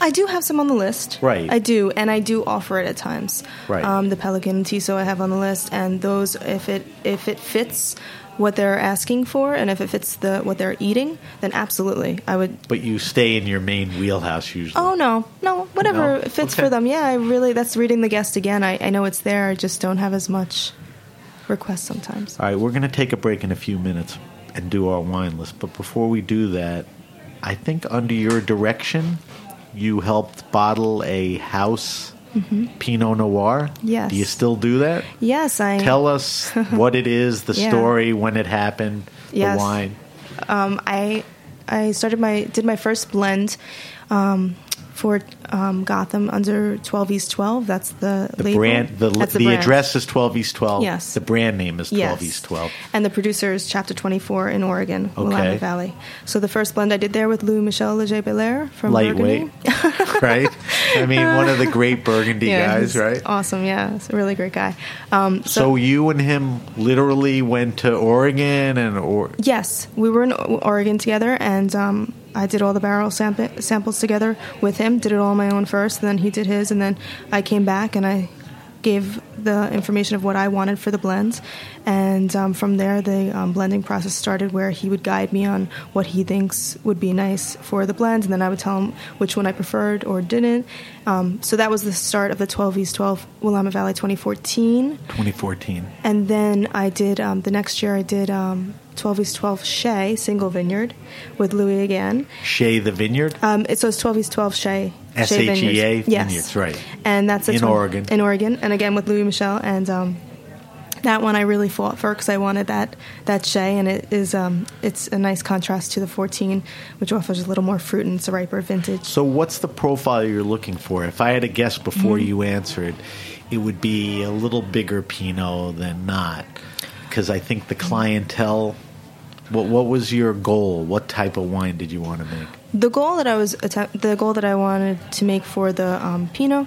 I do have some on the list. Right. I do, and I do offer it at times. Right. Um, the Pelican and Tissot I have on the list, and those if it if it fits what they're asking for, and if it fits the what they're eating, then absolutely I would. But you stay in your main wheelhouse usually. Oh no, no, whatever No? fits Okay. for them. Yeah, I really that's reading the guest again. I, I know it's there. I just don't have as much requests sometimes. All right, we're going to take a break in a few minutes and do our wine list. But before we do that, I think under your direction, you helped bottle a house Pinot Noir. Mm-hmm. Yes. Do you still do that? Yes, I Tell us what it is, the Yeah. story, when it happened, Yes. the wine. um, I I started my did my first blend um, for um, Gotham under 12 East 12. That's the, The label. brand, the, That's the, brand. address is 12 East 12. Yes. The brand name is 12 Yes. East 12. And the producer is Chapter 24 in Oregon, Okay. Willamette Valley. So the first blend I did there with Lou Michel Liger Belair from Lightweight. Burgundy. right? I mean, one of the great Burgundy Yeah, guys, right? Awesome, yeah. He's a really great guy. Um, So, so, you and him literally went to Oregon and or yes, we were in Oregon together, and um, I did all the barrel samp- samples together with him. Did it all on my own first, and then he did his, and then I came back and I gave the information of what I wanted for the blends, and um, from there the um, blending process started, where he would guide me on what he thinks would be nice for the blends, and then I would tell him which one I preferred or didn't. Um, so that was the start of the 12 East 12 Willamette Valley 2014. 2014. And then I did um, the next year. I did um, 12 East 12 Shea single vineyard with Louis again. Shea the Vineyard. Um, it, so it's 12 East 12 Shea. Shea Vineyards. Yes. Vineyards, right. And that's a In Oregon. In Oregon, and again with Louis Michel. And um, that one I really fought for because I wanted that that Shea, and it is um, it's a nice contrast to the 14, which offers a little more fruit and it's a riper vintage. So, what's the profile you're looking for? If I had to guess before Mm-hmm. you answered, it would be a little bigger Pinot than not, because I think the clientele. What What was your goal? What type of wine did you want to make? The goal that I was attempt- the goal that I wanted to make for the um, Pinot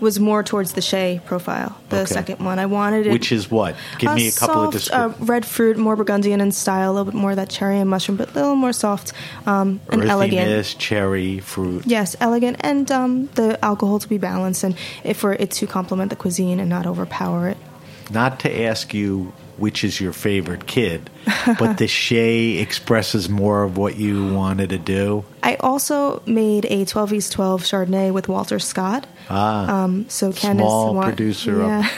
was more towards the Shea profile. The Okay. second one, I wanted it. Which is what? Give me a couple of soft, uh, descriptions. red fruit, more Burgundian in style, a little bit more of that cherry and mushroom, but a little more soft um, and elegant. Cherry, fruit. Yes, elegant, and um, the alcohol to be balanced, and if for it to complement the cuisine and not overpower it. Not to ask you which is your favorite kid, but the Shea expresses more of what you wanted to do. I also made a 12 East 12 Chardonnay with Walter Scott. Ah, Um, so Ken small is one, producer. Yeah.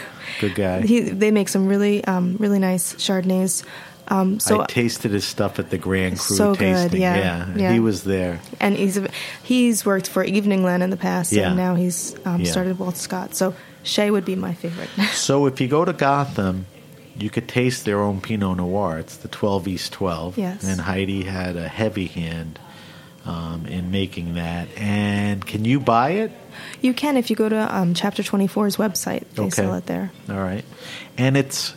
Good guy. He, they make some really, um, really nice Chardonnays. Um, so I tasted his stuff at the Grand Cru So good, tasting. yeah, yeah. he was there. and he's he's worked for Evening Land in the past, Yeah. and now he's um, Yeah. started Walter Scott. So Shea would be my favorite. So if you go to Gotham, you could taste their own Pinot Noir. It's the 12 East 12. Yes. And Heidi had a heavy hand um, in making that. And can you buy it? you can if you go to um, Chapter 24's website. They Okay. sell it there. All right. And it's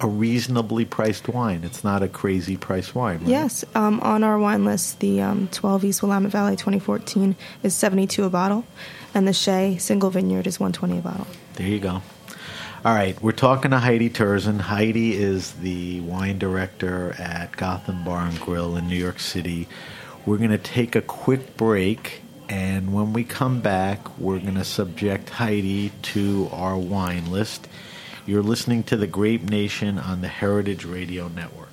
a reasonably priced wine. It's not a crazy priced wine. Right? Yes, um, on our wine list, the um, 12 East Willamette Valley 2014 is 72 a bottle, and the Shea Single Vineyard is 120 a bottle. There you go. All right, we're talking to Heidi Turzyn. Heidi is the wine director at Gotham Bar and Grill in New York City. We're going to take a quick break, and when we come back, we're going to subject Heidi to our wine list. You're listening to the Grape Nation on the Heritage Radio Network.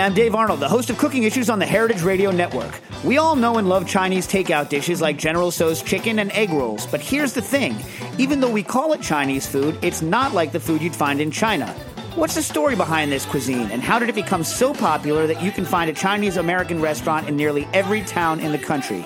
I'm Dave Arnold, the host of Cooking Issues on the Heritage Radio Network. We all know and love Chinese takeout dishes like General Tso's chicken and egg rolls, but here's the thing even though we call it Chinese food, it's not like the food you'd find in China. What's the story behind this cuisine, and how did it become so popular that you can find a Chinese American restaurant in nearly every town in the country?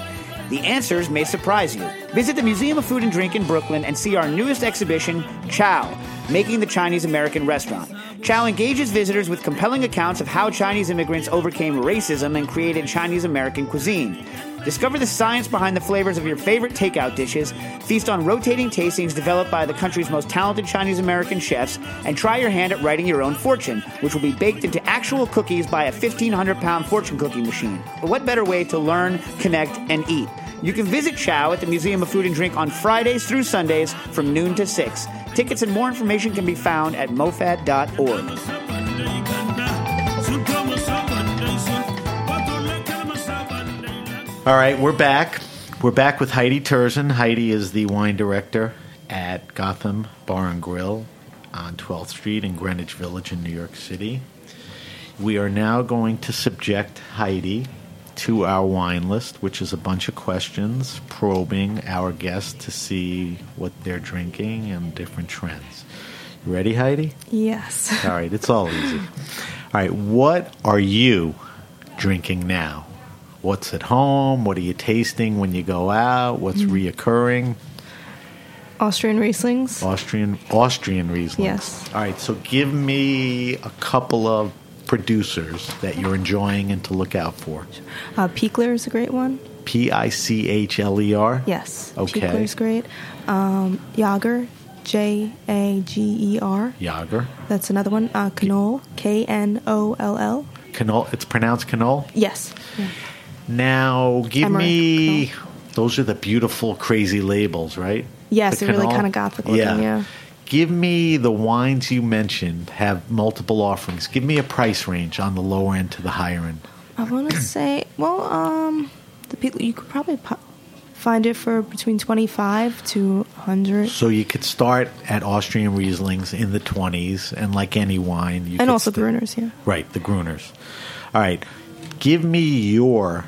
The answers may surprise you. Visit the Museum of Food and Drink in Brooklyn and see our newest exhibition, Chow, Making the Chinese American Restaurant. Chow engages visitors with compelling accounts of how Chinese immigrants overcame racism and created Chinese American cuisine. Discover the science behind the flavors of your favorite takeout dishes, feast on rotating tastings developed by the country's most talented Chinese American chefs, and try your hand at writing your own fortune, which will be baked into actual cookies by a 1,500 pound fortune cookie machine. But what better way to learn, connect, and eat? You can visit Chow at the Museum of Food and Drink on Fridays through Sundays from noon to 6. Tickets and more information can be found at mofad.org. All right, we're back. We're back with Heidi Turzyn. Heidi is the wine director at Gotham Bar and Grill on 12th Street in Greenwich Village in New York City. We are now going to subject Heidi to our wine list, which is a bunch of questions probing our guests to see what they're drinking and different trends. You ready, Heidi? Yes. All right, it's all easy. All right, what are you drinking now? What's at home? What are you tasting when you go out? What's mm. reoccurring? Austrian Rieslings. Austrian Austrian Riesling. Yes. All right, so give me a couple of producers that you're enjoying and to look out for. Uh, Pichler is a great one. P I C H L E R. Yes. Okay. Pichler's great. Um, Jager, J A G E R. Jager. That's another one. Uh, Knoll, K N O L L. Canol. It's pronounced Canol. Yes. Yeah. Now, give Emmerich me. Those are the beautiful, crazy labels, right? Yes, The they're really kind of gothic looking. Yeah. Give me the wines you mentioned have multiple offerings. Give me a price range on the lower end to the higher end. I want to say, well, um, the people you could probably po- find it for between twenty five to hundred, So you could start at Austrian Rieslings in the 20s, and like any wine, you and also st- Bruners. Yeah. Right, the Gruners. All right, give me your,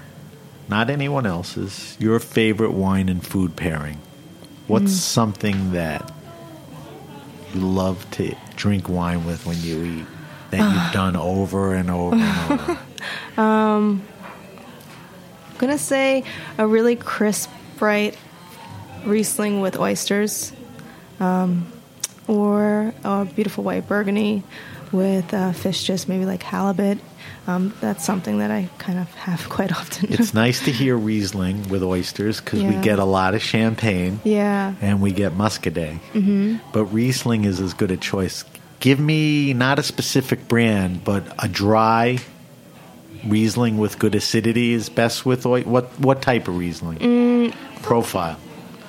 not anyone else's, your favorite wine and food pairing. What's Mm. something that you love to drink wine with when you eat that Ah. you've done over and over and over? I'm gonna say a really crisp, bright Riesling with oysters, um, or a beautiful white Burgundy with uh, fish, just maybe like halibut. Um, that's something that I kind of have quite often. it's nice to hear Riesling with oysters because we get a lot of champagne. yeah. and we get Muscadet. Mm-hmm. But Riesling is as good a choice. Give me not a specific brand, but a dry Riesling with good acidity is best with oil. What what type of Riesling? Profile.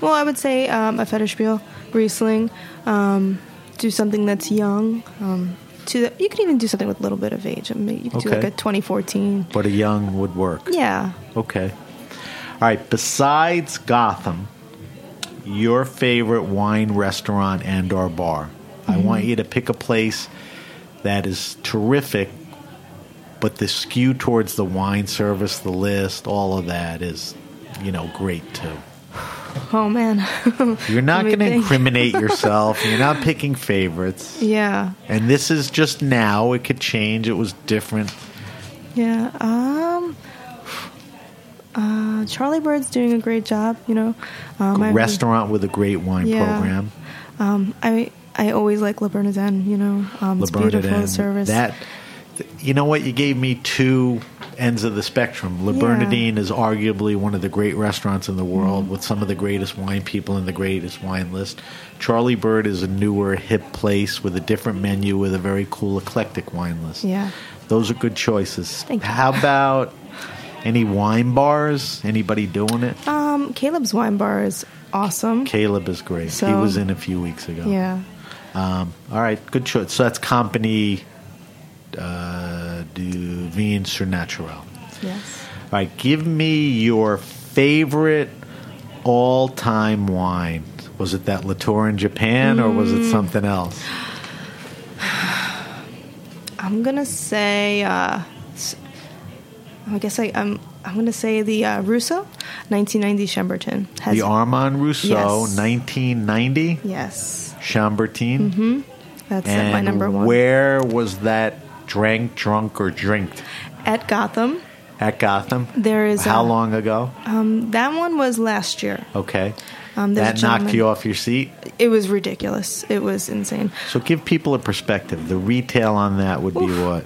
Well, I would say um, a Federspiel Riesling. Um, do something that's young. Um, to the, you could even do something with a little bit of age. I mean, you could do like a 2014. But a young would work. Yeah. Okay. All right. Besides Gotham, your favorite wine restaurant and or bar. I mm-hmm. want you to pick a place that is terrific, but the skew towards the wine service, the list, all of that is, you know, great too. Oh man. You're not going to incriminate yourself. You're not picking favorites. yeah. And this is just now. It could change. It was different. Yeah. Um. Uh, Charlie Bird's doing a great job. You know. Um, Restaurant with a great wine Yeah. program. Um, I I always like Le Bernardin. You know. Um, it's Le beautiful Bernardin. service. That, you know what? You gave me two ends of the spectrum. Le Yeah. Bernardin is arguably one of the great restaurants in the world Mm-hmm. with some of the greatest wine people in the greatest wine list. Charlie Bird is a newer, hip place with a different menu with a very cool, eclectic wine list. Yeah. Those are good choices. Thank you. How about any wine bars? Anybody doing it? Um, Caleb's Wine Bar is awesome. Caleb is great. he was in a few weeks ago. Yeah. Um, all right, good choice. So that's Company uh, du Vin Surnaturel. Yes. All right, give me your favorite all-time wine. Was it that Latour in Japan, or was Mm. it something else? I'm gonna say. Uh, I guess I, I'm. I'm gonna say the uh, Rousseau, 1990 Chambertin. The Armand Rousseau, Yes. 1990, Yes, Chambertin. that's uh, And my number one. where was that drank, drunk, or drinked? At Gotham, At Gotham? There is How a- long ago? um, that one was last year. Okay. Um, that knocked you off your seat? It was ridiculous. It was insane. So give people a perspective. The retail on that would be what?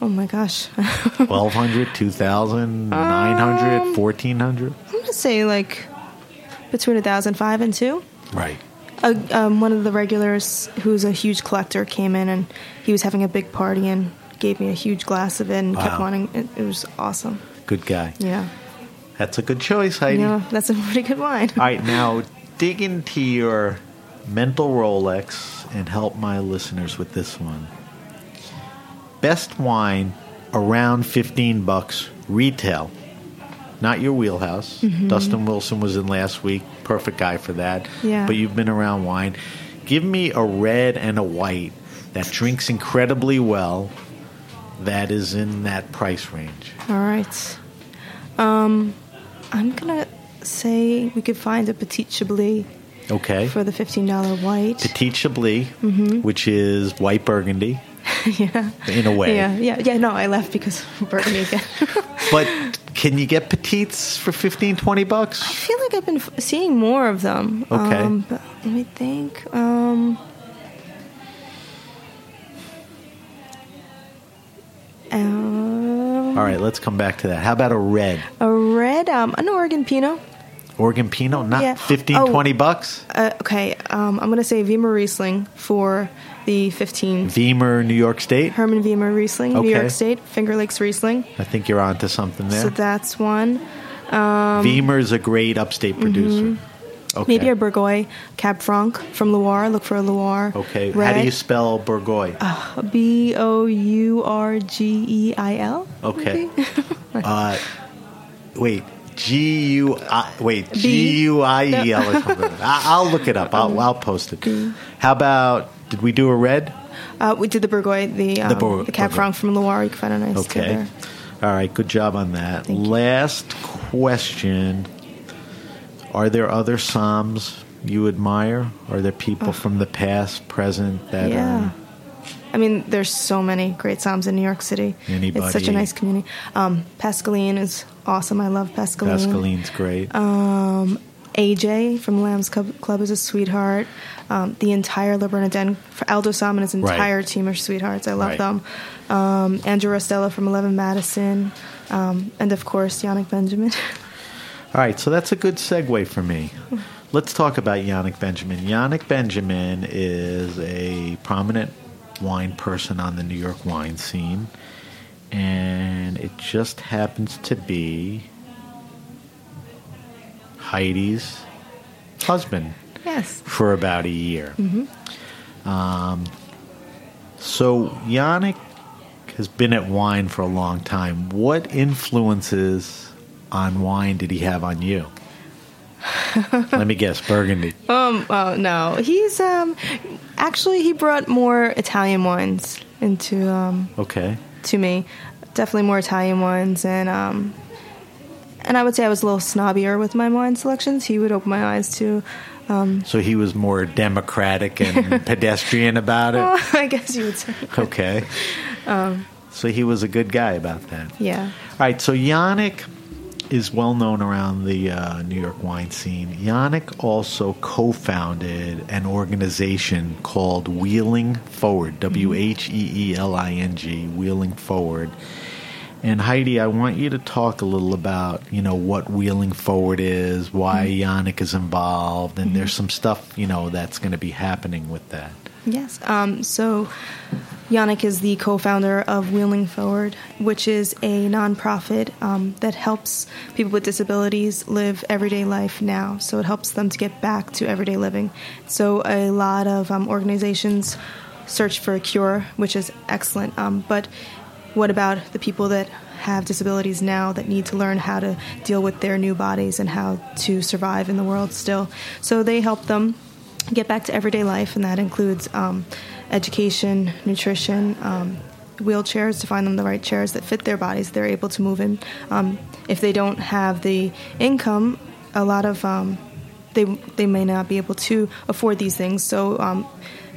Oh my gosh. 1200 2000 900 1400 I'm gonna say like between a thousand five and two. Right. Uh, um, one of the regulars, who's a huge collector, came in and he was having a big party and gave me a huge glass of it and kept wanting. It, it was awesome. Good guy. Yeah, That's a good choice, Heidi. yeah, that's a pretty good wine. All right, now dig into your mental Rolex and help my listeners with this one. Best wine around 15 bucks retail. Not your wheelhouse. Mm-hmm. Dustin Wilson was in last week. Perfect guy for that. Yeah. But you've been around wine. Give me a red and a white that drinks incredibly well that is in that price range. All right. Um, I'm gonna say we could find a Petit Chablis Okay. for the fifteen dollar white. Petit Chablis, which is white burgundy yeah, in a way. yeah, yeah, yeah. No, I left because Burgundy again. But can you get petites for 15, 20 I feel like I've been f- seeing more of them. Okay. Um, but let me think. Um, um, All right, let's come back to that. How about a red? a red, um, an Oregon Pinot. Oregon Pinot, not Yeah. fifteen, Oh. 20 bucks? Uh, okay, um, I'm gonna say Wiemer Riesling for the 15. Wiemer, New York State? Herman Wiemer Riesling, New York State, Finger Lakes Riesling. I think you're onto something there. So that's one. Um, is a great upstate producer. Okay. Maybe a Bourgueil Cab Franc from Loire. Look for a Loire. Okay, how do you spell Bourgueil? B O U R G E I L. Okay. uh, wait, G U I wait G U I E L or something. I'll look it up. I'll, I'll post it. How about? Did we do a red? Uh, we did the Bourgueil, the, um, the, Bour- Cab Bourgueil. Franc from Loire. You can find a nice Okay. there. All right. Good job on that. Thank you. Last question. Are there other soms you admire? Are there people from the past, present that Yeah. are I mean, there's so many great soms in New York City. Anybody. It's such a nice community. Um, Pascaline is awesome. I love Pascaline. Pascaline's great. Um, AJ from Lamb's Club, Club is a sweetheart. Um, the entire Le Bernardin, for Aldo Sohm and his Right. entire team are sweethearts. I love Right. them. Um, Andrew Rostella from 11 Madison. Um, and of course, Yannick Benjamin. All right, so that's a good segue for me. Let's talk about Yannick Benjamin. Yannick Benjamin is a prominent wine person on the New York wine scene, and it just happens to be Heidi's husband yes. for about a year. Um, so Yannick has been at wine for a long time. What influences on wine did he have on you? Let me guess, Burgundy. Um, oh, no. He's, um, actually, he brought more Italian wines into, um, Okay. to me. Definitely more Italian ones, and um, and I would say I was a little snobbier with my wine selections. He would open my eyes to. Um, So he was more democratic and pedestrian about it. I guess you would say. Okay. Um, So he was a good guy about that. Yeah. All right, so Yannick is well known around the uh, New York wine scene. Yannick also co founded an organization called Wheeling Forward, W H E E L I N G, Wheeling Forward. And Heidi, I want you to talk a little about, you know, what Wheeling Forward is, why Yannick is involved, and there's some stuff, you know, that's going to be happening with that. Yes. Um, so, Yannick is the co-founder of Wheeling Forward, which is a nonprofit um, that helps people with disabilities live everyday life now. So it helps them to get back to everyday living. So a lot of um, organizations search for a cure, which is excellent. Um, but what about the people that have disabilities now that need to learn how to deal with their new bodies and how to survive in the world still? So they help them get back to everyday life, and that includes um, education, nutrition, um, wheelchairs to find them the right chairs that fit their bodies they're able to move in. Um, if they don't have the income, a lot of um, they they may not be able to afford these things. So, um,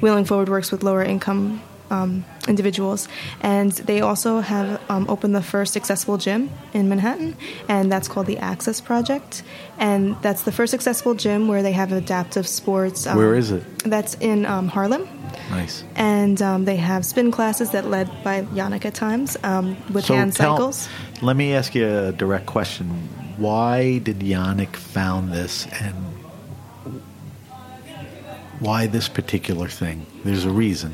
Wheeling Forward works with lower income um, individuals, and they also have um, opened the first accessible gym in Manhattan, and that's called the Access Project, and that's the first accessible gym where they have adaptive sports. Um, Where is it? That's in um, Harlem. Nice. And um, they have spin classes that led by Yannick at times um, with So hand tell- cycles. Let me ask you a direct question. Why did Yannick found this and why this particular thing? There's a reason.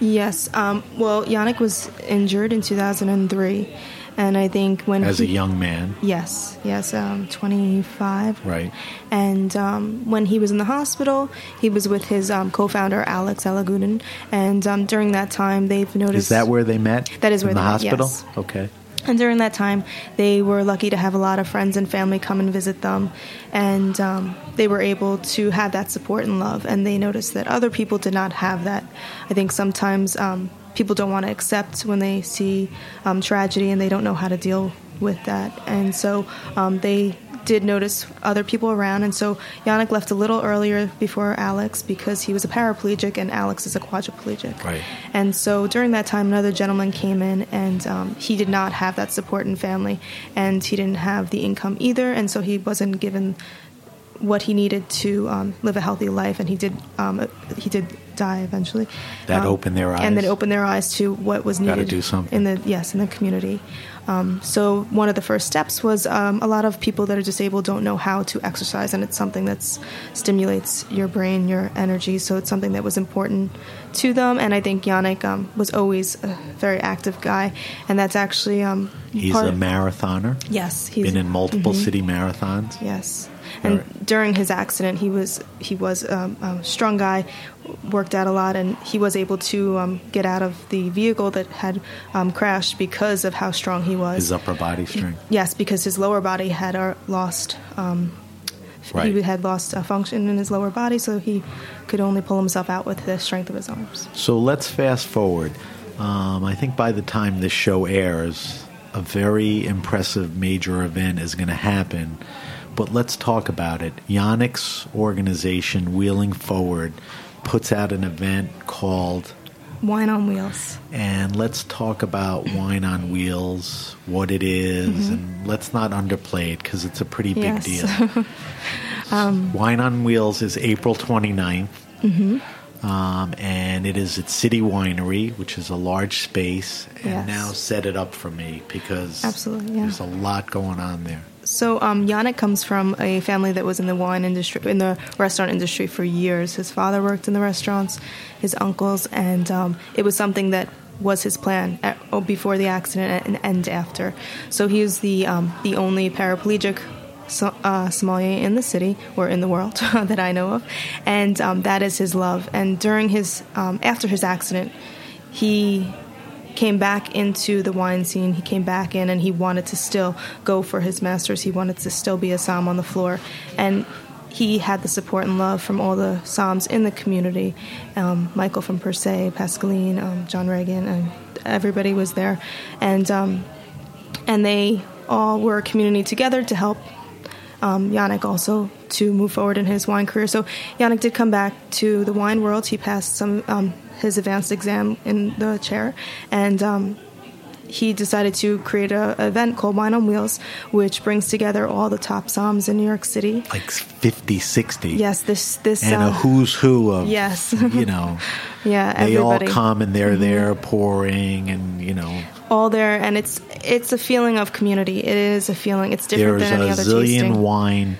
Yes. Um, well, Yannick was injured in 2003, and I think when As a young man, Yes, yes, um, 25. right? And um, when he was in the hospital, he was with his um, co-founder Alex Elegudin, and um, during that time, they've noticed Is that where they met? That is where in the they met, hospital. yes. Okay. And during that time, they were lucky to have a lot of friends and family come and visit them. And um, they were able to have that support and love. And they noticed that other people did not have that. I think sometimes um, people don't want to accept when they see um, tragedy and they don't know how to deal with that. And so um, they did notice other people around. And so Yannick left a little earlier before Alex because he was a paraplegic and Alex is a quadriplegic. Right. And so during that time, another gentleman came in, and um, he did not have that support and family, and he didn't have the income either, and so he wasn't given what he needed to um, live a healthy life, and he did. Um, he did die eventually. That Um, opened their eyes, and then opened their eyes to what was needed do something. in the yes in the community. Um, so one of the first steps was um, a lot of people that are disabled don't know how to exercise, and it's something that stimulates your brain, your energy. So it's something that was important to them. And I think Yannick um, was always a very active guy, and that's actually um, He's a marathoner. Yes, he's Been in multiple Mhm. city marathons. Yes, and Alright. during his accident, he was he was um, a strong guy, worked out a lot, and he was able to um, get out of the vehicle that had um, crashed because of how strong he was. His upper body strength. Yes, because his lower body had uh, lost. Um, Right. He had lost uh, function in his lower body, so he could only pull himself out with the strength of his arms. So let's fast forward. Um, I think by the time this show airs, a very impressive major event is going to happen. But let's talk about it. Yannick's organization, Wheeling Forward, puts out an event called, Wine on wheels. and let's talk about Wine on Wheels, what it is, mm-hmm. and let's not underplay it because it's a pretty big Yes. deal. Um, wine on Wheels is April 29th. Mm-hmm. Um, and it is at City Winery, which is a large space. And Yes. now set it up for me because Absolutely, yeah. there's a lot going on there. So um, Yannick comes from a family that was in the wine industry, in the restaurant industry for years. His father worked in the restaurants, his uncles, and um, it was something that was his plan at, oh, before the accident and, and after. So he is the um, the only paraplegic so, uh, sommelier in the city or in the world that I know of, and um, that is his love. And during his um, after his accident, he came back into the wine scene. He came back in and he wanted to still go for his masters. He wanted to still be a som on the floor. And he had the support and love from all the soms in the community. Um, Michael from Per Se, Pascaline, um, John Reagan, and everybody was there. And, um, and they all were a community together to help um, Yannick also to move forward in his wine career. So Yannick did come back to the wine world. He passed some um, his advanced exam in the chair, and um, he decided to create a a event called Wine on Wheels, which brings together all the top soms in New York City. Like 50, 60. Yes, this this And uh, a who's who of, Yes. you know, yeah, they all everybody Mm-hmm. come and they're there pouring and, you know, all there, and it's it's a feeling of community. It is a feeling. It's different there's than any other zillion tasting. Mm-hmm. wine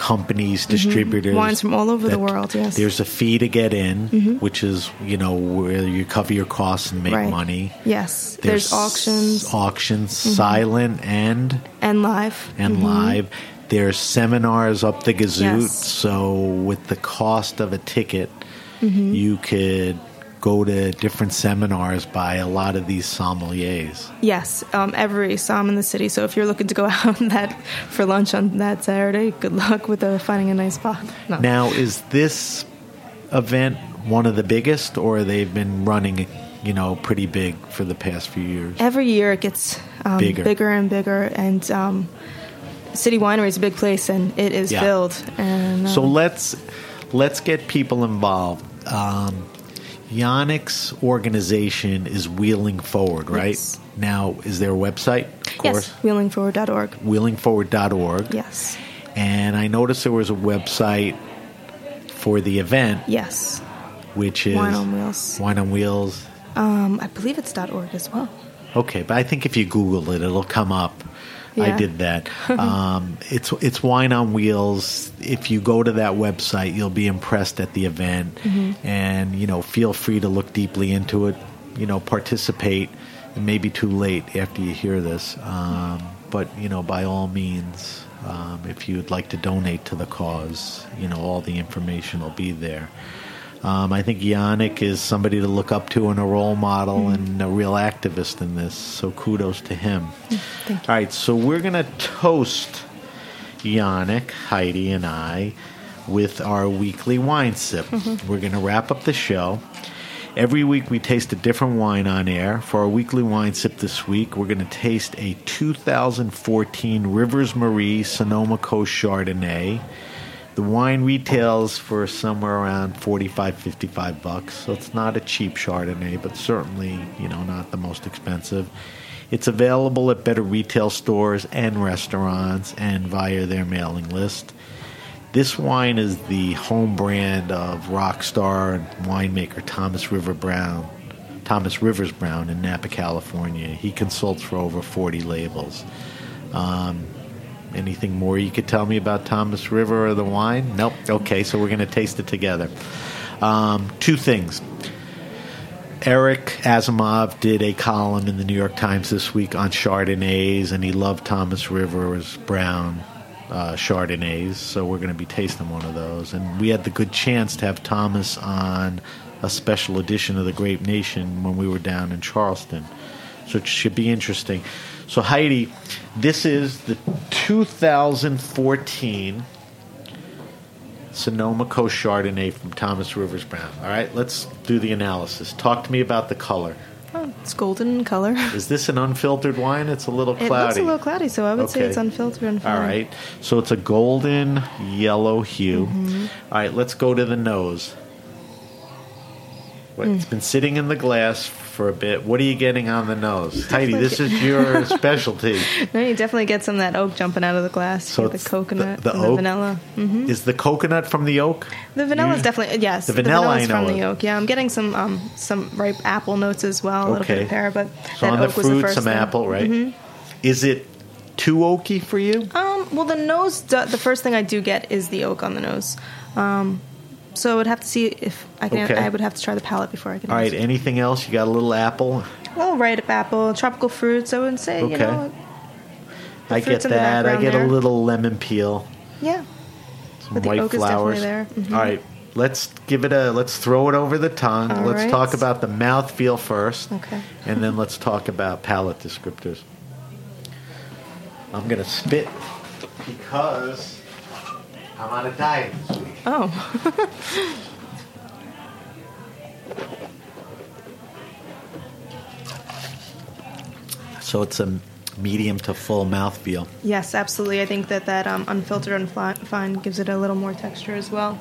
companies, distributors. Wines from all over the world, yes. Mm-hmm. There's a fee to get in, which is, you know, where you cover your costs and make Right. money. Yes, there's, auctions Mm-hmm. auctions, silent and and live and live. There's seminars up the gazoot. Yes. So with the cost of a ticket, Mm-hmm. you could go to different seminars by a lot of these sommeliers. Yes, um, every som in the city. So if you're looking to go out that for lunch on that Saturday, good luck with uh, finding a nice spot. No. Now, is this event one of the biggest, or they've been running, you know, pretty big for the past few years? every year it gets um, Bigger. bigger. and bigger, and um, City Winery is a big place, and it is Yeah. filled. And So um, let's let's get people involved. Um, Yannick's organization is Wheeling Forward, right? Yes. Now, is there a website? Of course, yes, wheelingforward.org. wheelingforward.org. Yes, And I noticed there was a website for the event. yes. which is Wine on Wheels. Wine on Wheels. Um, I believe it's .org as well. Okay, but I think if you Google it, it'll come up. I did that. um, it's it's Wine on Wheels. If you go to that website, you'll be impressed at the event, Mm-hmm. and you know, feel free to look deeply into it. You know, participate. It may be too late after you hear this, um, but you know, by all means, um, if you'd like to donate to the cause, you know, all the information will be there. Um, I think Yannick is somebody to look up to and a role model mm. and a real activist in this. So kudos to him. Mm, All right, so we're going to toast Yannick, Heidi, and I with our weekly wine sip. Mm-hmm. We're going to wrap up the show. Every week we taste a different wine on air. For our weekly wine sip this week, we're going to taste a 2014 Rivers Marie Sonoma Coast Chardonnay. The wine retails for somewhere around 45 55 bucks. So it's not a cheap Chardonnay, but certainly, you know, not the most expensive. It's available at better retail stores and restaurants and via their mailing list. This wine is the home brand of rock star and winemaker Thomas River Brown, Thomas Rivers Brown in Napa, California. He consults for over 40 labels. Um, anything more you could tell me about Thomas River or the wine? Nope. Okay, so we're going to taste it together. Um, two things. Eric Asimov did a column in the New York Times this week on Chardonnays, and he loved Thomas Rivers Brown uh, Chardonnays. So we're going to be tasting one of those. And we had the good chance to have Thomas on a special edition of the Grape Nation when we were down in Charleston. So it should be interesting. So, Heidi, this is the 2014 Sonoma Coast Chardonnay from Thomas Rivers Brown. All right, let's do the analysis. Talk to me about the color. Oh, it's golden in color. Is this an unfiltered wine? It's a little cloudy. It looks a little cloudy, so I would say it's unfiltered and All fine. right, so it's a golden yellow hue. Mm-hmm. All right, let's go to the nose. It's Mm. been sitting in the glass for a bit. What are you getting on the nose, Heidi? This is your specialty. No, you definitely get some of that oak jumping out of the glass. So You get it's the coconut, the- the and oak? the vanilla. hmm Is the coconut from the oak? The vanilla is definitely yes. The vanilla is from the oak. Yeah, I'm getting some um some ripe apple notes as well. A little bit Okay. of pear, but So that on the oak was the fruit, first some thing. apple, right? Mhm. Is it too oaky for you? Um, well, the nose. do- The first thing I do get is the oak on the nose. Um, so I would have to see if I can. Okay. I would have to try the palate before I can. All right. Anything else? You got a little apple. Well, ripe apple, tropical fruits. I wouldn't say you Okay. know. I get fruits in the that. I get a little lemon peel. Yeah. Some But white oak flowers. there. Mhm. All right. Let's give it a. Let's throw it over the tongue. All let's right. talk about the mouth feel first. Okay. And then let's talk about palate descriptors. I'm gonna spit because I'm on a diet this week. Oh. So it's a medium to full mouth feel. Yes, absolutely. I think that that um, unfiltered and fine gives it a little more texture as well.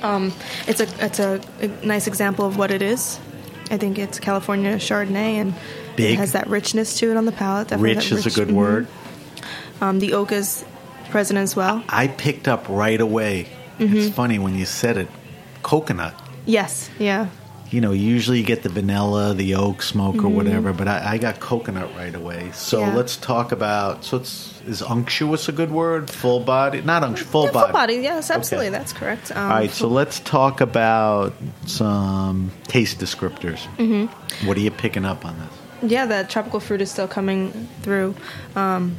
Um, it's a it's a, a nice example of what it is. I think it's California Chardonnay, and Big. it has that richness to it on the palate. Definitely Rich that is a good mhm. word. Um, the oak is present as well. I picked up right away. Mm-hmm. It's funny when you said it. Coconut. Yes, yeah. You know, usually you get the vanilla, the oak smoke, or whatever, but I, I got coconut right away. So Mm-hmm. Yeah. let's talk about. So it's is unctuous a good word? Full body, not unctuous, full yeah, body. full body. Yes, absolutely. Okay. That's correct. Um, All right, so let's talk about some taste descriptors. Mm-hmm. What are you picking up on this? yeah, that tropical fruit is still coming through. Um,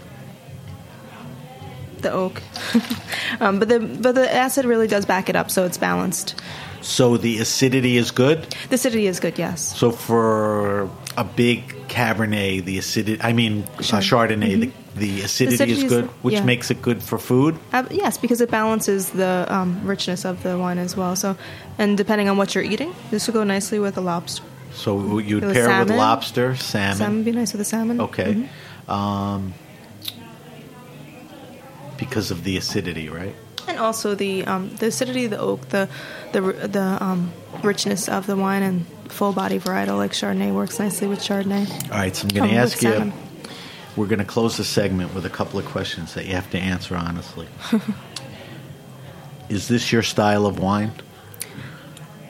the oak, um, but the but the acid really does back it up, so it's balanced. So the acidity is good. The acidity is good, yes. So for a big Cabernet, the acidity, I mean uh, Chard- Chardonnay, the, the acidity, acidity is good, which yeah. makes it good for food. Uh, yes, because it balances the um, richness of the wine as well. So, and depending on what you're eating, this would go nicely with a lobster. So you'd With pair with salmon. lobster, salmon. Salmon would be nice with a salmon. Okay. Mhm. Um, because of the acidity, right? And also the um, the acidity of the oak, the the the um, richness of the wine, and full body varietal like Chardonnay works nicely with Chardonnay. All right, so I'm going to ask you. We're going to close the segment with a couple of questions that you have to answer honestly. Is this your style of wine?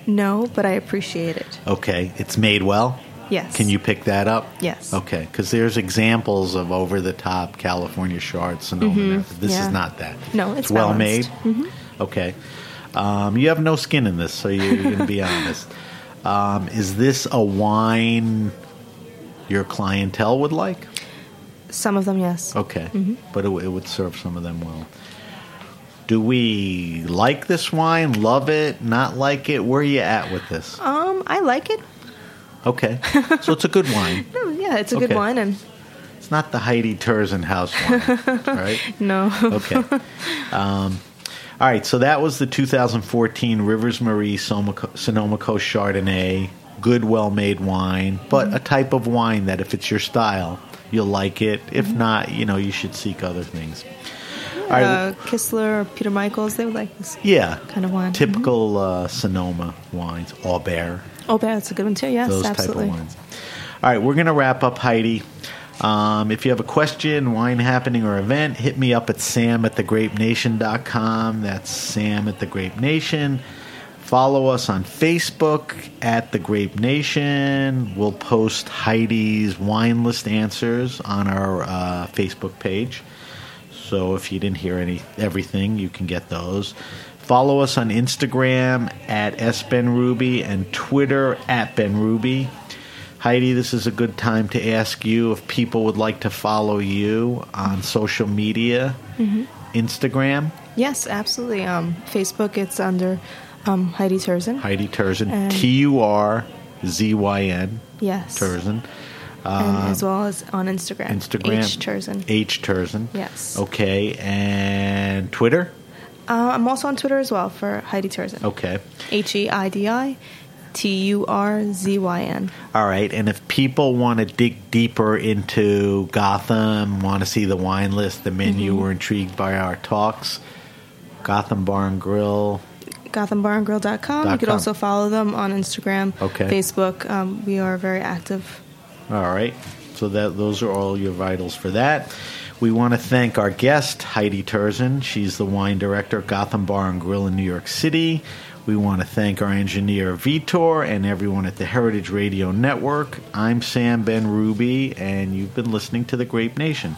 No, but I appreciate it. Okay, it's made well. Yes. Can you pick that up? Yes. Okay, because there's examples of over the top California Chard Sonoma. This Mm-hmm. Yeah. is not that. No, it's well made. Mm-hmm. Okay. Um, you have no skin in this, so you're going to be honest. Um, is this a wine your clientele would like? Some of them, yes. Okay, Mm-hmm. but it, it would serve some of them well. Do we like this wine? Love it? Not like it? Where are you at with this? Um, I like it. Okay, so it's a good wine. No, yeah, it's a Okay. good wine, and It's not the Heidi Turzyn house wine, right? no, Okay. Um, all right, so that was the 2014 Rivers Marie Sonoma Sonoma Coast Chardonnay. Good, well made wine, but a type of wine that if it's your style, you'll like it. If not, you know, you should seek other things. Uh, Kistler or Peter Michaels, they would like this. yeah. kind of wine. Typical uh, Sonoma wines, Aubert. Oh, that's a good one too. Yes, those absolutely. type of wines. All right, we're going to wrap up, Heidi. Um, if you have a question, wine happening, or event, hit me up at sam at thegrapenation.com. That's sam at the Grape Nation. Follow us on Facebook at the Grape Nation. We'll post Heidi's wine list answers on our uh, Facebook page. So if you didn't hear any everything, you can get those. Follow us on Instagram at sbenruby and Twitter at benruby. Heidi, this is a good time to ask you if people would like to follow you on social media. Instagram, Yes, absolutely. Um, Facebook, it's under um, Heidi Turzyn. Heidi Turzyn, And- T U R Z Y N, Yes. Turzyn. and as well as on Instagram. Instagram, H Turzyn. H Turzyn. Yes. Okay, and Twitter. Uh, I'm also on Twitter as well for Heidi Turzyn. Okay. H E I D I T U R Z Y N. All right, and if people want to dig deeper into Gotham, want to see the wine list, the menu, Mm-hmm. or intrigued by our talks, Gotham Bar and Grill. GothamBarandGrill.com. Dot You could com. also follow them on Instagram, Okay. Facebook. Um, we are very active. All right, so that those are all your vitals for that. We want to thank our guest Heidi Turzyn. She's the wine director at Gotham Bar and Grill in New York City. We want to thank our engineer Vitor and everyone at the Heritage Radio Network. I'm Sam Benrubi, and you've been listening to the Grape Nation.